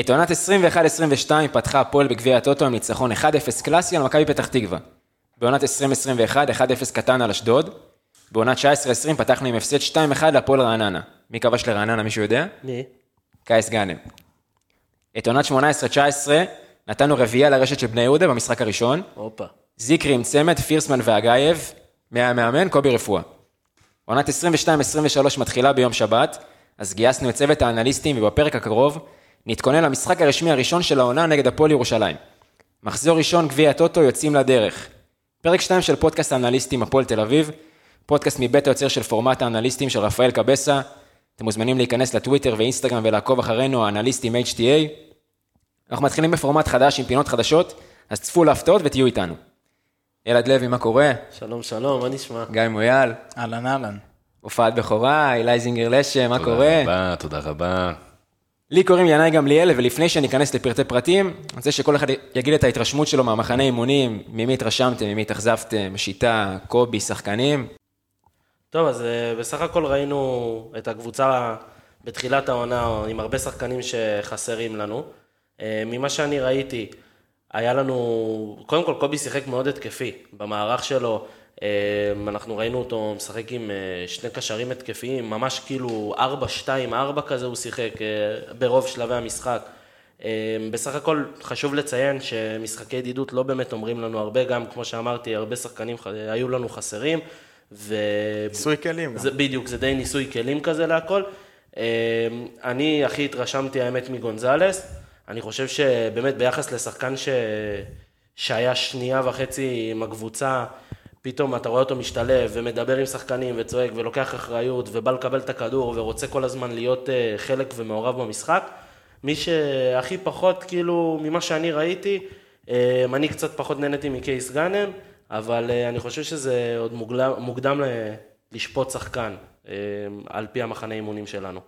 את עונת 21-22 פתחה הפועל בגביע הטוטו עם ניצחון 1-0 קלאסי על מכבי פתח תקווה. בעונת 2021, 1-0 קטן על אשדוד. בעונת 19-20 פתחנו עם הפסד 2-1 להפועל רעננה. מי כבש לרעננה, מישהו יודע? מי? קייס גאנם. את עונת 18-19 נתנו רביעייה לרשת של בני יהודה במשחק הראשון. הופה. זיקרי עם צמד, פירסמן ואגייב, מהמאמן, קובי רפואה. עונת 22-23 מתחילה ביום שבת, אז גייסנו את צוות האנליסטים, ובפרק הקרוב נתכונן למשחק הרשמי הראשון של העונה נגד הפועל ירושלים. מחזור ראשון, גביע הטוטו, יוצאים לדרך. פרק 2 של פודקאסט האנליסטים הפועל תל אביב, פודקאסט מבית היוצר של פורמט האנליסטים של רפאל קבסה. אתם מוזמנים להיכנס לטוויטר ואינסטגרם ולעקוב אחרינו, האנליסטים HTA. אנחנו מתחילים בפורמט חדש עם פינות חדשות, אז צפו להפתעות ותהיו איתנו. ילד לוי, מה קורה? שלום, שלום, מה נשמע? גיא מויאל, אהלן אהלן. הופעת בכורה, אילי זינגר לשם, מה קורה? תודה רבה, תודה רבה. לי קוראים ינאי גמליאל, ולפני שניכנס לפרטי פרטים, אני רוצה שכל אחד יגיד את ההתרשמות שלו מהמחנה אימונים, ממי התרשמתם, ממי התאכזבתם, שיטה, קובי, שחקנים. טוב, אז אה, בסך הכל ראינו את הקבוצה בתחילת העונה עם הרבה שחקנים שחסרים לנו. אה, ממה שאני ראיתי, היה לנו, קודם כל קובי שיחק מאוד התקפי. במערך שלו, אנחנו ראינו אותו משחק עם אה, שני קשרים התקפיים, ממש כאילו 4-2-4 כזה הוא שיחק אה, ברוב שלבי המשחק. אה, בסך הכל חשוב לציין שמשחקי ידידות לא באמת אומרים לנו הרבה, גם כמו שאמרתי, הרבה שחקנים היו לנו חסרים. ו... ניסוי כלים. זה, בדיוק, זה די ניסוי כלים כזה להכל. אה, אני הכי התרשמתי האמת מגונזלס. אני חושב שבאמת ביחס לשחקן ש... שהיה שנייה וחצי עם הקבוצה, פתאום אתה רואה אותו משתלב ומדבר עם שחקנים וצועק ולוקח אחריות ובא לקבל את הכדור ורוצה כל הזמן להיות אה, חלק ומעורב במשחק. מי שהכי פחות, כאילו, ממה שאני ראיתי, אה, אני קצת פחות נהניתי מקייס גאנם, אבל אה, אני חושב שזה עוד מוקדם, לשפוט שחקן, על פי המחנה אימונים שלנו.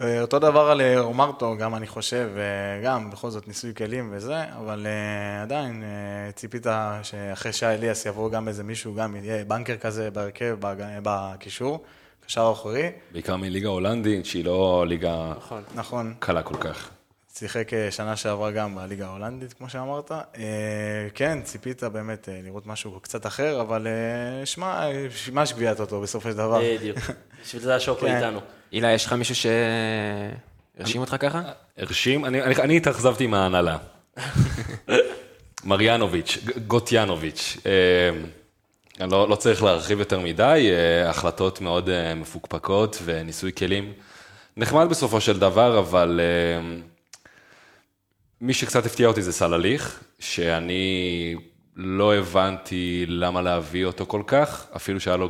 אה, אותו דבר על אה, רומרטו, גם אני חושב, אה, גם בכל זאת ניסוי כלים וזה, אבל אה, עדיין אה, ציפית שאחרי שי אליאס יבוא גם איזה מישהו, גם יהיה בנקר כזה בהרכב, בקישור, קשר אחורי, בעיקר מליגה הולנדית, שהיא לא ליגה נכון. נכון, קלה כל כך. שיחק אה, שנה שעברה גם בליגה ההולנדית, כמו שאמרת. אה, כן, ציפית באמת אה, לראות משהו קצת אחר, אבל אה, שמע, אה, שמע שגביית אותו בסופו של דבר. בדיוק. בשביל זה השוקו כן. איתנו. אילי, יש לך מישהו שהרשים אותך ככה? הרשים, אני, אני, אני התאכזבתי מההנהלה. מריאנוביץ', גוטיאנוביץ'. אה, אני לא, לא צריך להרחיב יותר מדי, אה, החלטות מאוד אה, מפוקפקות וניסוי כלים. נחמד בסופו של דבר, אבל מי שקצת הפתיע אותי זה סלליך, שאני לא הבנתי למה להביא אותו כל כך, אפילו שהיה לו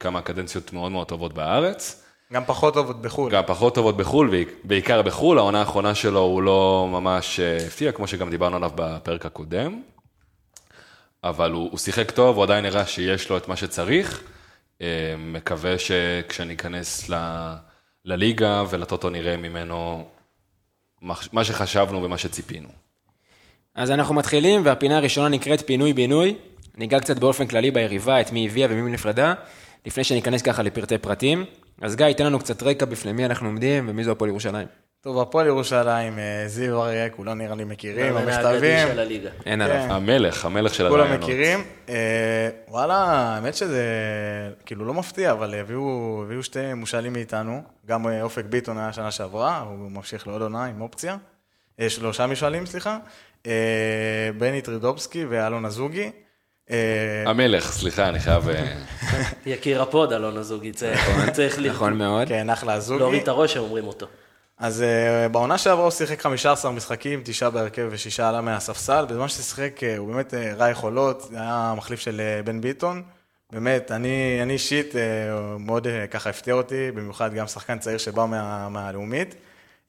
כמה קדנציות מאוד מאוד טובות בארץ. גם פחות טובות בחו"ל. גם פחות טובות בחו"ל, בעיק- בעיקר בחו"ל, העונה האחרונה שלו הוא לא ממש אה, הפתיע, כמו שגם דיברנו עליו בפרק הקודם. אבל הוא, הוא שיחק טוב, הוא עדיין נראה שיש לו את מה שצריך. אה, מקווה שכשאני אכנס ל- לליגה ולטוטו נראה ממנו מה- מה שחשבנו ומה שציפינו. אז אנחנו מתחילים, והפינה הראשונה נקראת פינוי-בינוי. ניגע קצת באופן כללי ביריבה, את מי הביאה ומי נפרדה, לפני שניכנס ככה לפרטי פרטים. אז גיא, ייתן לנו קצת רקע בפני מי אנחנו עומדים ומי זו הפועל ירושלים. טוב, הפועל ירושלים, אה, זיו אריה, כולם נראה לי מכירים, המכתבים. אין כן. עליו. המלך, המלך של כולם הרעיונות. מכירים. אה, וואלה, האמת שזה כאילו לא מפתיע, אבל הביאו שתי מושאלים מאיתנו, גם אה, אופק ביטון היה שנה שעברה, הוא ממשיך לעוד עונה עם אופציה. שלושה מושאלים, סליחה. בני טרידובסקי ואלון אזוגי. אה, המלך, סליחה, אני חייב... אה, יקיר ה pod, אלון אזוגי, צריך צריך ל- נכון מאוד. כן, אחלה אזוגי. להוריד את הראש, הם אומרים אותו. אז אה, בעונה שעברה הוא שיחק 15 משחקים, תשעה בהרכב ושישה עלה מהספסל, בזמן ששיחק הוא באמת ראה יכולות, היה מחליף של בן ביטון. באמת, אני אני אישית, מאוד ככה הפתיע אותי, במיוחד גם שחקן צעיר שבא מה, מהלאומית.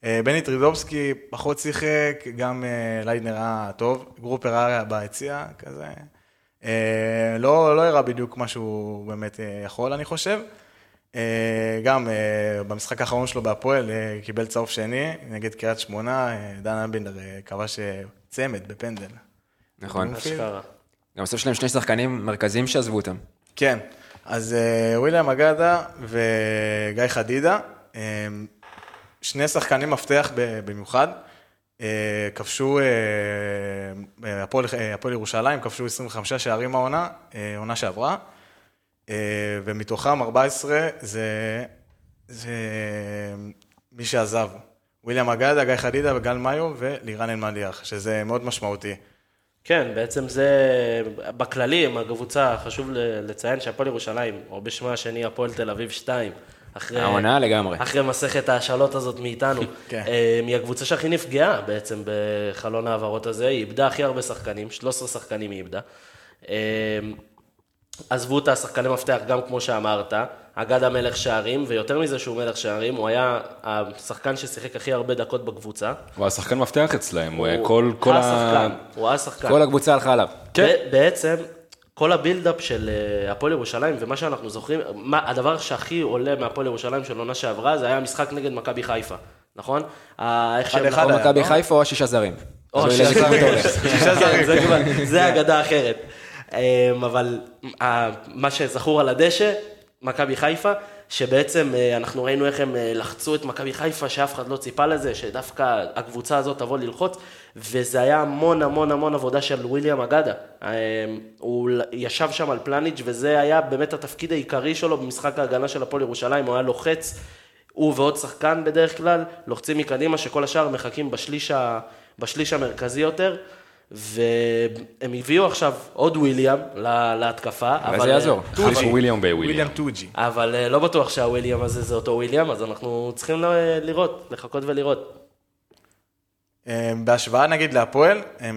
בני טרידובסקי פחות שיחק, גם אה, לייד נראה טוב, גרופר היה ביציע, כזה. אה, לא, לא הראה בדיוק מה שהוא באמת אה, יכול, אני חושב. אה, גם אה, במשחק האחרון שלו בהפועל אה, קיבל צהוב שני נגד קריית שמונה, אה, דן אבינדר אה, כבש אה, צמד בפנדל. נכון. אשכרה. גם בסוף יש להם שני שחקנים מרכזיים שעזבו אותם. כן, אז אה, וויליאם אגדה וגיא חדידה, אה, שני שחקנים מפתח ב- במיוחד, אה, כבשו, אה, אה, הפועל אה, ירושלים, כבשו 25 שערים העונה, אה, עונה שעברה, אה, ומתוכם 14 זה, זה מי שעזב. וויליאם אגדה, גיא חדידה וגל מאיו ולירן אלמליח, שזה מאוד משמעותי. כן, בעצם זה, בכללי, עם הקבוצה, חשוב לציין שהפועל ירושלים, או בשמה השני הפועל תל אביב 2, אחרי... העונה לגמרי. אחרי מסכת ההשאלות הזאת מאיתנו. כן. אה, היא הקבוצה שהכי נפגעה בעצם בחלון ההעברות הזה, היא איבדה הכי הרבה שחקנים, 13 שחקנים היא איבדה. אה, עזבו את השחקני מפתח, גם כמו שאמרת, אגדה מלך שערים, ויותר מזה שהוא מלך שערים, הוא היה השחקן ששיחק הכי הרבה דקות בקבוצה. הוא השחקן מפתח אצלם, הוא הוא כל, כל ה... השחקן, הוא השחקן. כל הקבוצה הלכה עליו. כן. בעצם, כל הבילדאפ של אה, הפועל ירושלים, ומה שאנחנו זוכרים, מה, הדבר שהכי עולה מהפועל ירושלים של עונה שעברה, זה היה המשחק נגד מכבי חיפה, נכון? איך שהם- אחד או מכבי? חיפה או השישה זרים. או תלוי שישה לאיזה כיוון אתה זרים. הולך. שישה זרים. זה כבר- זה אגדה אחרת. אמ, אבל מה שזכור על הדשא, מכבי חיפה, שבעצם אה, אנחנו ראינו איך הם אה, לחצו את מכבי חיפה, שאף אחד לא ציפה לזה, שדווקא הקבוצה הזאת תבוא ללחוץ, וזה היה המון המון המון עבודה של וויליאם אגדה. אמ, הוא ישב שם על פלניץ', וזה היה באמת התפקיד העיקרי שלו במשחק ההגנה של הפועל ירושלים, הוא היה לוחץ. הוא ועוד שחקן בדרך כלל, לוחצים מקדימה, שכל השאר מחכים בשליש, ה, בשליש המרכזי יותר, והם הביאו עכשיו עוד וויליאם לה- להתקפה, אולי אבל... זה יעזור. חליף וויליאם בוויליאם. וויליאם טוג'י. אבל אה, לא בטוח שהוויליאם הזה זה אותו וויליאם, אז אנחנו צריכים ל- לראות, לחכות ולראות. אה, בהשוואה נגיד להפועל, אה,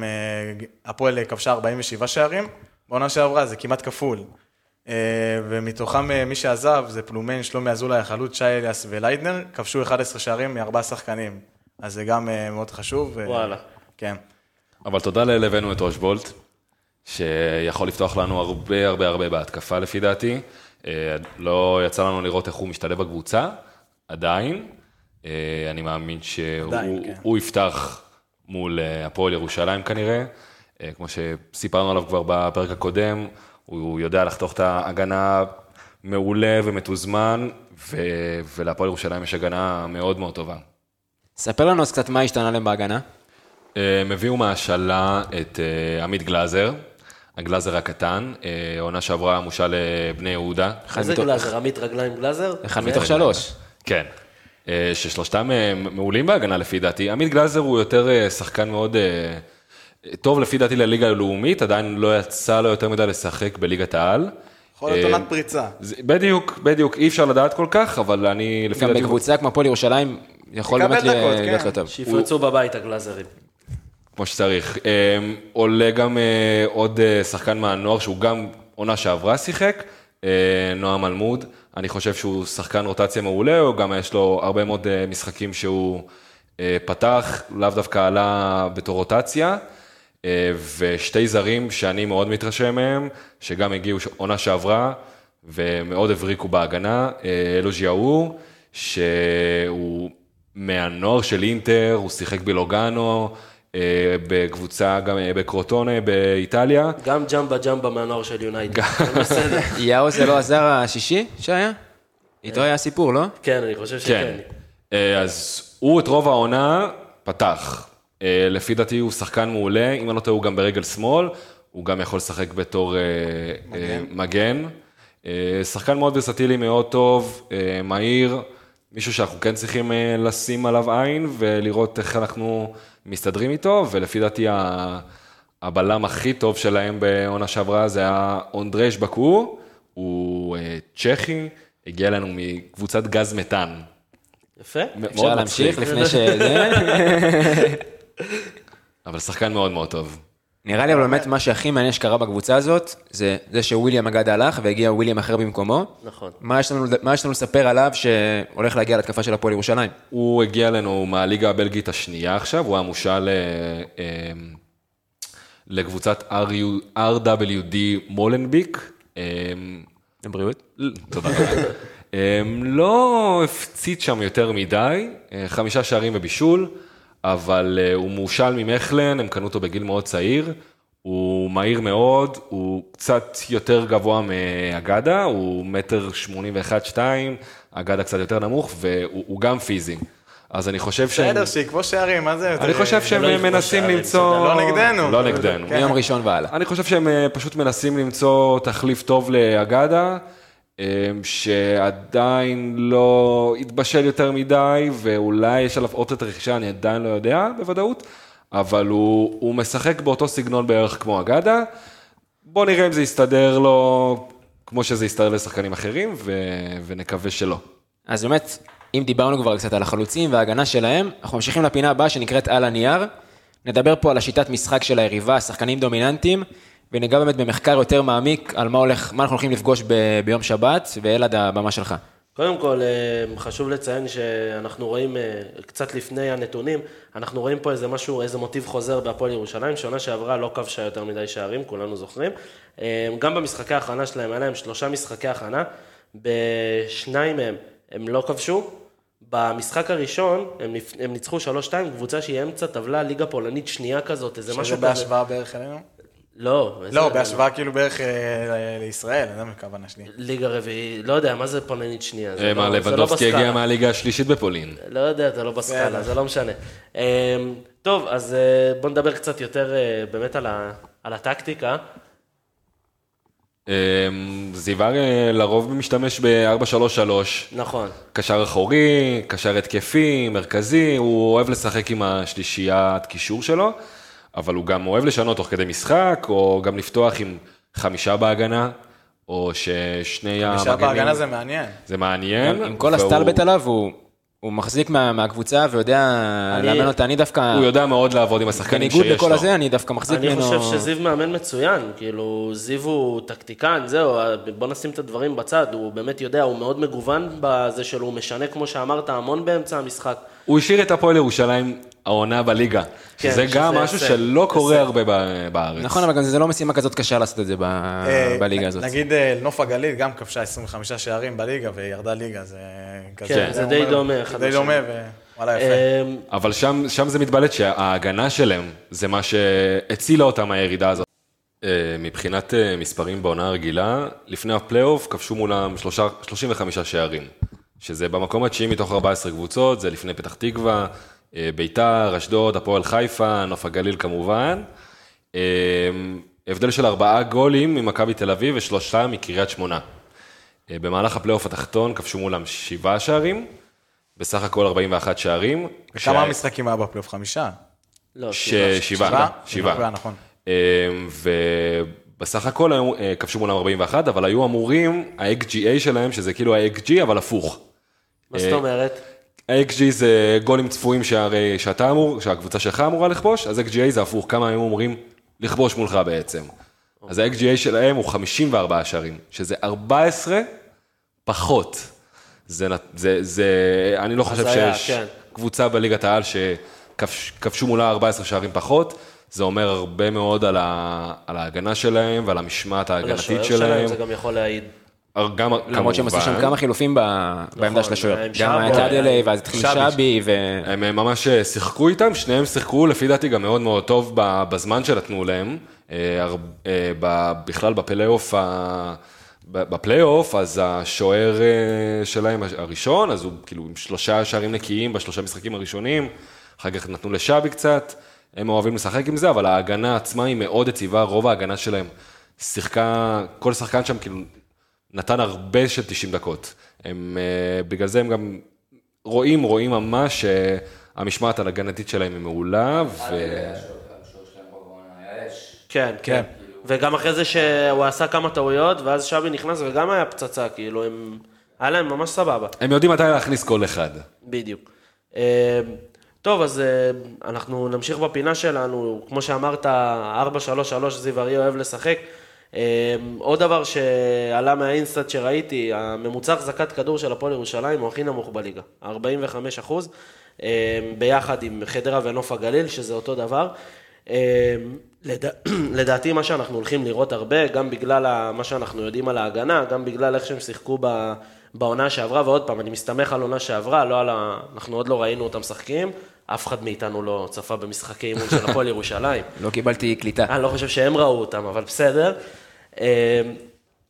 הפועל כבשה 47 שערים, בעונה שעברה זה כמעט כפול. אה, ומתוכם אה, מי שעזב זה פלומן, שלומי אזולאי, החלוץ, שי אליאס וליידנר, כבשו 11 שערים מארבעה שחקנים. אז זה גם אה, מאוד חשוב. אה, וואלה. כן. אבל תודה לאל הבאנו את אושבולט, שיכול לפתוח לנו הרבה הרבה הרבה בהתקפה לפי דעתי. אה, לא יצא לנו לראות איך הוא משתלב בקבוצה, עדיין. אה, אני מאמין שהוא עדיין, כן. הוא יפתח מול אה, הפועל ירושלים כנראה. אה, כמו שסיפרנו עליו כבר בפרק הקודם, הוא יודע לחתוך את ההגנה מעולה ומתוזמן, ו... ולהפועל ירושלים יש הגנה מאוד מאוד טובה. ספר לנו אז קצת מה השתנה להם בהגנה. הם הביאו מהשאלה את עמית גלאזר, הגלאזר הקטן, עונה שעברה מושל לבני יהודה. איזה גלאזר? עמית רגליים גלאזר? אחד זה- מתוך שלוש. כן. אה, ששלושתם אה, מעולים בהגנה לפי דעתי. עמית גלאזר הוא יותר אה, שחקן מאוד טוב לפי דעתי לליגה הלאומית, עדיין לא יצא לו יותר מדי לשחק בליגת העל. יכול להיות עונת פריצה. בדיוק, בדיוק, אי אפשר לדעת כל כך, אבל אני לפי גם דעתי... בקבוצה כמו הפועל ירושלים, יכול באמת להיות כן. לא טוב. שיפרצו בבית הגלאזרים. כמו שצריך. עולה גם עוד שחקן מהנוער שהוא גם עונה שעברה שיחק, נועם אלמוד. אני חושב שהוא שחקן רוטציה מעולה, הוא גם יש לו הרבה מאוד אה, משחקים שהוא אה, פתח, לאו דווקא עלה בתור רוטציה. אה, ושתי זרים שאני מאוד מתרשם מהם, שגם הגיעו עונה שעברה ומאוד הבריקו בהגנה, אלו ז'יאור, שהוא מהנוער של אינטר, הוא שיחק בלוגאנו, בקבוצה גם אה, בקרוטונה באיטליה. גם ג'מבה ג'מבה מהנוער של יונייטד. יאו זה לא הזר השישי שהיה? איתו היה סיפור, לא? כן, אני חושב כן. שכן. אה, אז הוא את רוב העונה פתח. אה, לפי דעתי הוא שחקן מעולה, אם אני לא טועה הוא גם ברגל שמאל, הוא גם יכול לשחק בתור אה, אה, מגן. אה, שחקן מאוד ורסטילי, מאוד טוב, אה, מהיר, מישהו שאנחנו כן צריכים אה, לשים עליו עין ולראות איך אנחנו מסתדרים איתו, ולפי דעתי ה- הבלם הכי טוב שלהם בעונה שעברה זה היה אונדרש בקור, הוא אה, צ'כי, הגיע אלינו מקבוצת גז מתאן. יפה. אפשר להמשיך. לפני שזה... אבל שחקן מאוד מאוד טוב. נראה לי אבל באמת מה שהכי מעניין שקרה בקבוצה הזאת, זה זה שוויליאם אגדה הלך והגיע וויליאם אחר במקומו. נכון. מה יש לנו, מה יש לנו לספר עליו שהולך להגיע להתקפה של הפועל ירושלים? הוא הגיע אלינו מהליגה הבלגית השנייה עכשיו, הוא היה מושל אה, אה, לקבוצת RWD מולנביק. אה, לבריאות. תודה רבה. לא הפציץ שם יותר מדי, חמישה שערים ובישול, אבל אה, הוא מושל ממכלן, הם קנו אותו בגיל מאוד צעיר. הוא מהיר מאוד, הוא קצת יותר גבוה מאגדה, הוא מטר שמונים ואחת, שתיים, אגדה קצת יותר נמוך, והוא הוא גם פיזי. אז אני חושב שהם... בסדר, שיקבו שערים, מה זה? אני חושב שהם לא מנסים למצוא... לא נגדנו. לא נגדנו. כן. מיום ראשון והלאה. אני חושב שהם אה, פשוט מנסים למצוא תחליף טוב לאגדה, שעדיין לא התבשל יותר מדי, ואולי יש עליו אופציית רכישה, אני עדיין לא יודע בוודאות, אבל הוא, הוא משחק באותו סגנון בערך כמו אגדה. בוא נראה אם זה יסתדר לו כמו שזה יסתדר לשחקנים אחרים, ו, ונקווה שלא. אז באמת, אם דיברנו כבר קצת על החלוצים וההגנה שלהם, אנחנו ממשיכים לפינה הבאה שנקראת על הנייר. נדבר פה על השיטת משחק של היריבה, שחקנים דומיננטיים, וניגע באמת במחקר יותר מעמיק על מה, הולך, מה אנחנו הולכים לפגוש ב, ביום שבת, ואלעד הבמה שלך. קודם כל, אה, חשוב לציין שאנחנו רואים, אה, קצת לפני הנתונים, אנחנו רואים פה איזה משהו, איזה מוטיב חוזר בהפועל ירושלים, שעונה שעברה לא כבשה יותר מדי שערים, כולנו זוכרים. אה, גם במשחקי ההכנה שלהם, היה להם שלושה משחקי הכנה, בשניים מהם הם לא כבשו. במשחק הראשון, הם, נפ- הם ניצחו 3-2, קבוצה שהיא אמצע טבלה, ליגה פולנית שנייה כזאת, איזה משהו שזה כזה. בהשוואה בערך אלינו? לא. לא, בהשוואה כאילו בערך אה, לישראל, זה הכוונה שלי. ליגה רביעית, לא יודע, מה זה פולנית שנייה? זה אה, מה, לא- זה לא לבנדובסקי הגיע. מהליגה השלישית בפולין. לא יודע, זה לא בסקאלה. זה לא משנה. אמ, טוב, אז אה, בואו נדבר קצת יותר אה, באמת על ה- על הטקטיקה. זיוור אה, לרוב משתמש ב-4-3-3. נכון. קשר אחורי, קשר התקפי, מרכזי, הוא אוהב לשחק עם השלישיית קישור שלו, אבל הוא גם אוהב לשנות תוך כדי משחק, או גם לפתוח עם חמישה בהגנה, או ששני חמישה המגנים... בהגנה זה מעניין. זה מעניין. עם כל והוא- הסטלבט עליו, הוא, הוא מחזיק מה, מהקבוצה ויודע אני- לאמן אותה, אני דווקא, הוא יודע מאוד לעבוד עם השחקנים שיש לו. בניגוד לכל הזה, אני דווקא מחזיק אני ממנו... חושב שזיו מאמן מצוין, כאילו, זיו הוא טקטיקן, זהו, בוא נשים את הדברים בצד, הוא באמת יודע, הוא מאוד מגוון בזה שלו, הוא משנה, כמו שאמרת, המון באמצע המשחק. הוא השאיר את הפועל ירושלים העונה בליגה, כן, שזה גם שזה משהו הישג, שלא קורה הישג. הרבה בארץ. נכון, אבל גם זה לא משימה כזאת קשה לעשות את זה ב... אה, בליגה הזאת. נגיד אה, נוף הגליל גם כבשה 25 שערים בליגה וירדה ליגה, זה כזה... כן, זה די דומה די. דומה, ווואלה יפה. אמ, אבל שם, שם זה מתבלט שההגנה שלהם זה מה שהצילה אותם מהירידה הזאת. אה, מבחינת מספרים בעונה הרגילה, לפני הפלייאוף כבשו מולם שלושה, 35 שערים, שזה במקום התשיעי מתוך 14 קבוצות, זה לפני פתח תקווה, ביתר, אשדוד, הפועל חיפה, נוף הגליל כמובן. אה, הבדל של ארבעה גולים ממכבי תל אביב ושלושה מקריית שמונה. אה, במהלך הפלייאוף התחתון כבשו מולם שבעה שערים, בסך הכל 41 שערים. וכמה שה- המשחקים היה בפלייאוף? חמישה? לא, ש- שבעה. שבעה, שבעה. נכון. אה, ובסך הכל היו, אה, כבשו מולם 41, אבל היו אמורים, ה-XGA שלהם, שזה כאילו ה-XG, אבל הפוך. מה זאת אומרת? ה-XG זה גולים צפויים שהרי, שאתה אמור, שהקבוצה שלך אמורה לכבוש, אז XGA זה הפוך, כמה היו אמורים לכבוש מולך בעצם. אז ה-XGA שלהם הוא 54 שערים, שזה 14 פחות. זה, זה, זה, אני לא חושב הזיה, שיש כן. קבוצה בליגת העל שכבשו מולה 14 שערים פחות. זה אומר הרבה מאוד על, ה, על ההגנה שלהם ועל המשמעת על ההגנתית השוער שלהם. שלהם זה גם יכול להעיד. גם, למרות שהם עשו שם. כמה חילופים ב- בעמדה של השוער. גם היה טאדלי, ואז התחיל שבי. ו... הם אה, ממש אה, שיחקו איתם, שניהם שיחקו לפי דעתי גם מאוד מאוד טוב בזמן שנתנו להם. אה, אה, בכלל בפלייאוף, בפלייאוף, אז השוער אה, שלהם הראשון, אז הוא כאילו עם שלושה שערים נקיים בשלושה משחקים הראשונים, אחר כך נתנו לשבי קצת, הם אוהבים לשחק עם זה, אבל ההגנה עצמה היא מאוד יציבה, רוב ההגנה שלהם שיחקה, כל שחקן שם כאילו נתן הרבה של 90 דקות. הם, אה, בגלל זה הם גם רואים, רואים ממש שהמשמעת ההגנתית שלהם היא מעולה, ו... כן, כן. וגם אחרי זה שהוא עשה כמה טעויות, ואז שבי נכנס וגם היה פצצה, כאילו, הם... היה להם ממש סבבה. הם יודעים מתי להכניס כל אחד. בדיוק. אה, טוב, אז אה, אנחנו נמשיך בפינה שלנו. כמו שאמרת, 4-3-3 זיו אריה אוהב לשחק. אה, עוד דבר שעלה מהאינסטאט שראיתי, הממוצע החזקת כדור של הפועל ירושלים הוא הכי נמוך בליגה, 45 אחוז, אה, ביחד עם חדרה ונוף הגליל, שזה אותו דבר. אה, לדע... לדעתי מה שאנחנו הולכים לראות הרבה, גם בגלל מה שאנחנו יודעים על ההגנה, גם בגלל איך שהם שיחקו ב... בעונה שעברה, ועוד פעם, אני מסתמך על עונה שעברה, לא על ה... אנחנו עוד לא ראינו אותם משחקים, אף אחד מאיתנו לא צפה במשחקי אימון של הפועל ירושלים. לא קיבלתי קליטה. אני לא חושב שהם ראו אותם, אבל בסדר.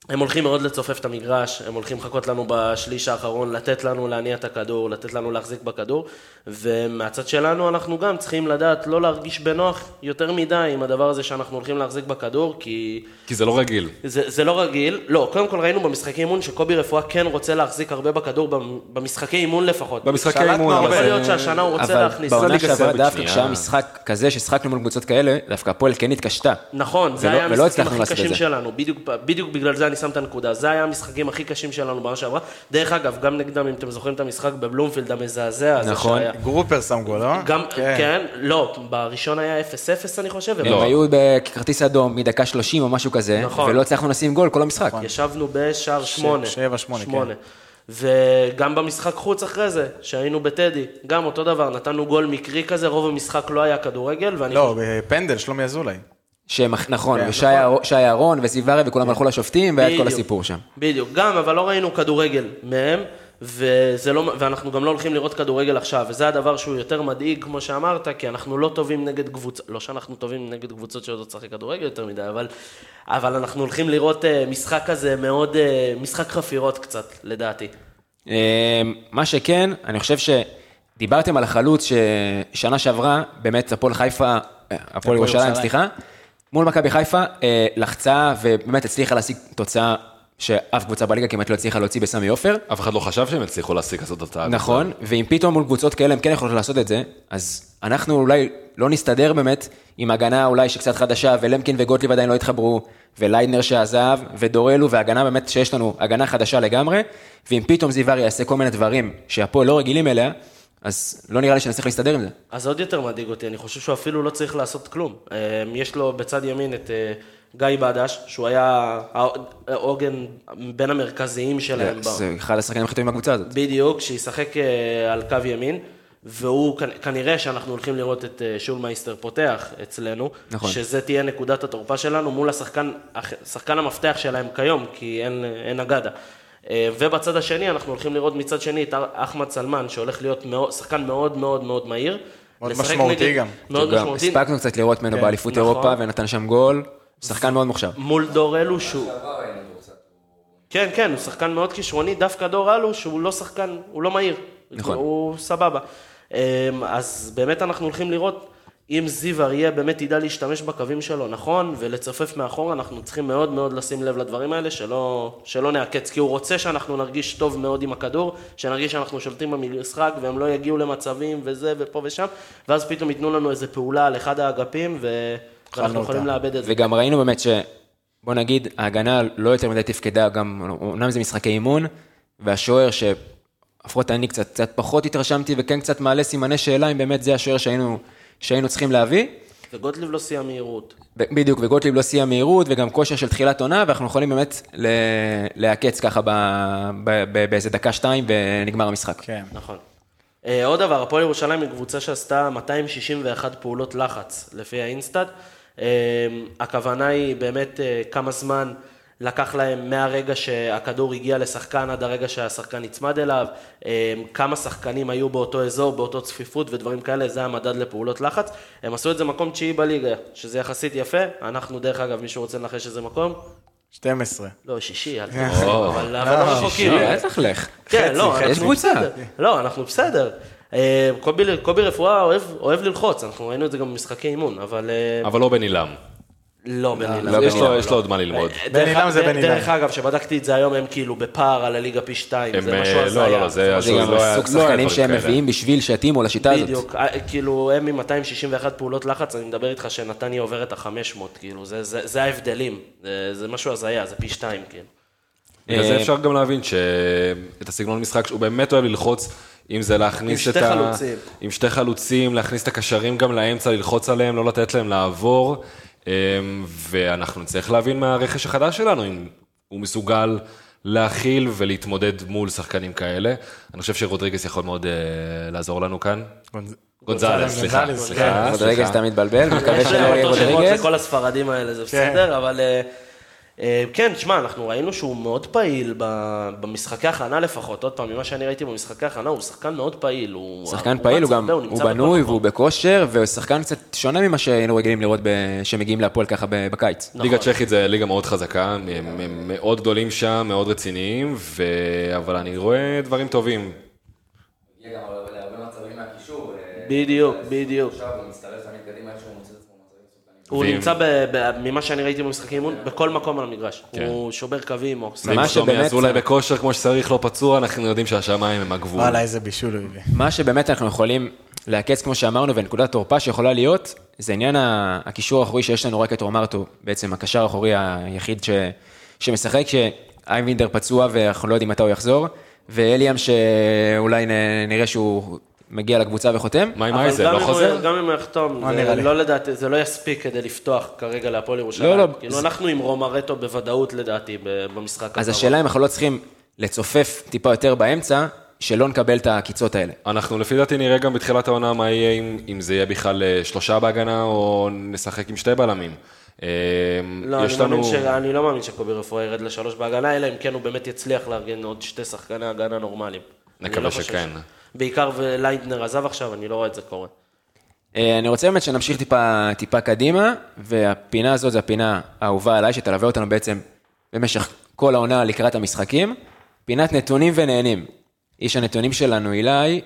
הם הולכים מאוד לצופף את המגרש, הם הולכים לחכות לנו בשליש האחרון, לתת לנו להניע את הכדור, לתת לנו להחזיק בכדור, ומהצד שלנו אנחנו גם צריכים לדעת לא להרגיש בנוח יותר מדי עם הדבר הזה שאנחנו הולכים להחזיק בכדור, כי כי זה לא רגיל. זה, זה לא רגיל. לא, קודם כל ראינו במשחקי אימון שקובי רפואה כן רוצה להחזיק הרבה בכדור, במ- במשחקי אימון לפחות. במשחקי אימון. אבל יכול. להיות שהשנה הוא רוצה אבל להכניס. בעונה ליגה שעברה דווקא. כשהיה משחק כזה ששחקנו מול קבוצות כאלה, דווקא הפועל כן התקשתה. נכון, זה ולא- היה ולא המשחקים הכי קשים. שלנו, בדיוק, בדיוק בגלל זה אני שם את הנקודה. זה היה המשחקים הכי קשים שלנו בעונה שעברה. דרך אגב, גם נגדם, אם אתם זוכרים את המשחק בבלומפילד המזעזע הזה נכון. שהיה. גרופר שם גול, לא? גם, כן, לא, בראשון היה 0-0 אני חושב. הם לא. היו בכרטיס אדום מדקה 30 או משהו כזה, נכון. ולא הצלחנו לשים גול כל המשחק. ישבנו בשער שמונה. שבע, שמונה, כן. וגם במשחק חוץ אחרי זה, שהיינו בטדי, גם אותו דבר, נתנו גול מקרי כזה, רוב המשחק לא היה כדורגל, ואני... לא, בפנדל, שלומי אזולאי. שהם, נכון, כן, ושי שי אהרון וזיו ארי וכולם הלכו לשופטים, והיה את כל. הסיפור שם. בדיוק, גם, אבל לא ראינו כדורגל מהם, וזה לא, ואנחנו גם לא הולכים לראות כדורגל עכשיו, וזה הדבר שהוא יותר מדאיג, כמו שאמרת, כי אנחנו לא טובים נגד קבוצות, לא שאנחנו טובים נגד קבוצות שיודעות לשחק כדורגל יותר מדי, אבל, אבל אנחנו הולכים לראות אה, משחק כזה מאוד, אה, משחק חפירות קצת, לדעתי. אה, מה שכן, אני חושב שדיברתם על החלוץ ששנה שעברה, באמת הפועל חיפה, הפועל ירושלים, ירושלים. סליחה, מול מכבי חיפה, אה, לחצה ובאמת הצליחה להשיג תוצאה שאף קבוצה בליגה כמעט לא הצליחה להוציא בסמי עופר. אף אחד לא חשב שהם הצליחו להשיג כזאת אותה. נכון, ואם פתאום מול קבוצות כאלה הם כן יכולים לעשות את זה, אז אנחנו אולי לא נסתדר באמת עם הגנה אולי שקצת חדשה, ולמקין וגוטליב עדיין לא התחברו, וליידנר שעזב, ודורלו, והגנה באמת שיש לנו הגנה חדשה לגמרי, ואם פתאום זיו ארי יעשה כל מיני דברים שהפועל לא רגילים אליה, אז לא נראה לי שנצליח להסתדר עם זה. אז עוד יותר מדאיג אותי, אני חושב שהוא אפילו לא צריך לעשות כלום. אה, יש לו בצד ימין את אה, גיא בדש, שהוא היה העוגן בין המרכזיים שלהם. זה אחד השחקנים הכי טובים בקבוצה הזאת. בדיוק, שישחק אה, על קו ימין, והוא, כנ- כנראה שאנחנו הולכים לראות את אה, שולמייסטר פותח אצלנו, נכון. שזה תהיה נקודת התורפה שלנו מול השחקן, שחקן המפתח שלהם כיום, כי אין, אין אגדה. אה, ובצד השני, אנחנו הולכים לראות מצד שני את אחמד סלמן, שהולך להיות מאוד, שחקן מאוד מאוד מאוד מהיר. מאוד משמעותי גם. מאוד גם משמעותי. הספקנו קצת לראות ממנו כן, באליפות נכון. אירופה, ונתן שם גול, שחקן מאוד מוכשר. מול דור אלו שהוא... כן, כן, הוא שחקן מאוד כישרוני, דווקא דור אלו שהוא לא שחקן, הוא לא מהיר. נכון. הוא סבבה. אמ, אז באמת אנחנו הולכים לראות אם זיו אריה באמת ידע להשתמש בקווים שלו נכון, ולצופף מאחור, אנחנו צריכים מאוד מאוד לשים לב לדברים האלה, שלא, שלא נעקץ, כי הוא רוצה שאנחנו נרגיש טוב מאוד עם הכדור, שנרגיש שאנחנו שולטים במשחק, והם לא יגיעו למצבים וזה ופה ושם, ואז פתאום ייתנו לנו איזה פעולה על אחד האגפים, ו... ואנחנו אותה. יכולים לאבד את זה. וגם ראינו באמת ש... בוא נגיד, ההגנה לא יותר מדי תפקדה, גם, אמנם זה משחקי אימון, והשוער שלפחות אני קצת, קצת פחות התרשמתי, וכן קצת מעלה סימני שאלה אם באמת זה השוער שהיינו, שהיינו צריכים להביא. וגוטליב לא סיים מהירות. ב- בדיוק, וגוטליב לא סיים מהירות, וגם כושר של תחילת עונה, ואנחנו יכולים באמת ל- לעקץ ככה ב, ב, ב, באיזה דקה-שתיים, ונגמר המשחק. כן. נכון. אה, עוד דבר, הפועל ירושלים היא קבוצה שעשתה 261 פעולות לחץ, לפי האינסטאט. אה, הכוונה היא באמת אה, כמה זמן לקח להם מהרגע שהכדור הגיע לשחקן עד הרגע שהשחקן נצמד אליו, אה, כמה שחקנים היו באותו אזור, באותו צפיפות ודברים כאלה, זה המדד לפעולות לחץ. הם עשו את זה מקום תשיעי בליגה, שזה יחסית יפה. אנחנו, דרך אגב, מישהו רוצה לנחש איזה מקום? 12. לא, שישי, אל תגיד, אבל לא רחוקים. בטח לך. כן, לא, אנחנו. בסדר. לא, אנחנו בסדר. אה, קובי, רפואה אוהב, ללחוץ, אנחנו ראינו את זה גם במשחקי אימון, אבל אה, אבל לא בן עילם. לא בן אילם. לא יש בן לו- עילם, יש לו עוד מה ללמוד. אה, בן אילם זה בן אילם. דרך אגב, שבדקתי את זה היום, הם כאילו בפער על הליגה פי שתיים, זה אה, משהו לא, הזיה. לא, לא, זה- זה גם לא לא היה שחקנים שהם. מביאים בשביל שיתאימו לשיטה הזאת. בדיוק, אה, כאילו הם עם 261 פעולות לחץ, אני מדבר איתך שנתניה עוברת ה-500, כאילו, זה- זה זה ההבדלים, זה- משהו הזיה, זה פי שתיים, כאילו. בגלל זה אה, אפשר גם להבין שאת הסגנון משחק שהוא באמת אוהב ללחוץ, אם זה להכניס עם את שתי ה... חלוצים. עם שתי חלוצים, להכניס את הקשרים גם לאמצע, ללחוץ עליהם, לא לתת להם לעבור, ואנחנו נצטרך להבין מהרכש החדש שלנו, אם הוא מסוגל להכיל ולהתמודד מול שחקנים כאלה. אני חושב שרודריגס יכול מאוד אה, לעזור לנו כאן. גונז- גונזלס, סליחה, סליחה, רודריגז סליחה. תמיד מתבלבל, מקווה שלא יהיה רודריגז. לכל הספרדים האלה, זה כן. בסדר, אבל... אה, אה, כן, תשמע, אנחנו ראינו שהוא מאוד פעיל ב- במשחקי הכנה לפחות, עוד פעם, ממה שאני ראיתי במשחקי הכנה, הוא שחקן מאוד פעיל. הוא שחקן פעיל, הוא גם, הרבה, הוא בנוי מקום. והוא בכושר, והוא שחקן קצת שונה ממה שהיינו רגילים לראות ב- שמגיעים להפועל ככה ב- בקיץ. נכון. ליגה צ'כית זה ליגה מאוד חזקה, הם הם מאוד גדולים שם, מאוד רציניים, ו... אבל אני רואה דברים טובים. בדיוק, בדיוק. הוא ואם- נמצא, ב- ב- ממה שאני ראיתי במשחקי אימון, בכל מקום על המגרש. כן. הוא שובר קווים, או עושה... מה שבאמת- אזולאי בכושר כמו שצריך, לא פצוע, אנחנו יודעים שהשמיים הם הגבול. וואלה, איזה בישול הוא הביא. מה שבאמת אנחנו יכולים לעקץ, כמו שאמרנו, ונקודת תורפה שיכולה להיות, זה עניין הקישור האחורי שיש לנו רק את רומרטו, בעצם הקשר האחורי היחיד ש... שמשחק, שאייבינדר פצוע ואנחנו לא יודעים מתי הוא יחזור, ואליאם שאולי. נראה שהוא מגיע לקבוצה וחותם. מה עם אייזר, לא חוזר? גם אם הוא יחתום, לי? לא לדעתי, זה לא יספיק כדי לפתוח כרגע להפועל ירושלים. לא, לא, כאילו, אנחנו עם רומרטו בוודאות לדעתי במשחק אז הקרוב. השאלה אם אנחנו לא צריכים לצופף טיפה יותר באמצע, שלא נקבל את העקיצות האלה. אנחנו לפי דעתי נראה גם בתחילת העונה מה יהיה, אם, אם זה יהיה בכלל אה, שלושה בהגנה, או נשחק עם שתי בלמים. אה, לא, אני, יש מאמין לנו... ש... אני לא מאמין שקובי רפואה ירד לשלוש בהגנה, אלא אם כן הוא באמת יצליח לארגן עוד שתי שחקני הגנה נורמליים. אני נקווה לא חושב שכן. ש- בעיקר ולייטנר עזב עכשיו, אני לא רואה את זה קורה. אה, אני רוצה באמת שנמשיך טיפה, טיפה קדימה, והפינה הזאת זו הפינה האהובה עליי, שתלווה אותנו בעצם במשך כל העונה לקראת המשחקים. פינת נתונים ונהנים. איש הנתונים שלנו, אילי,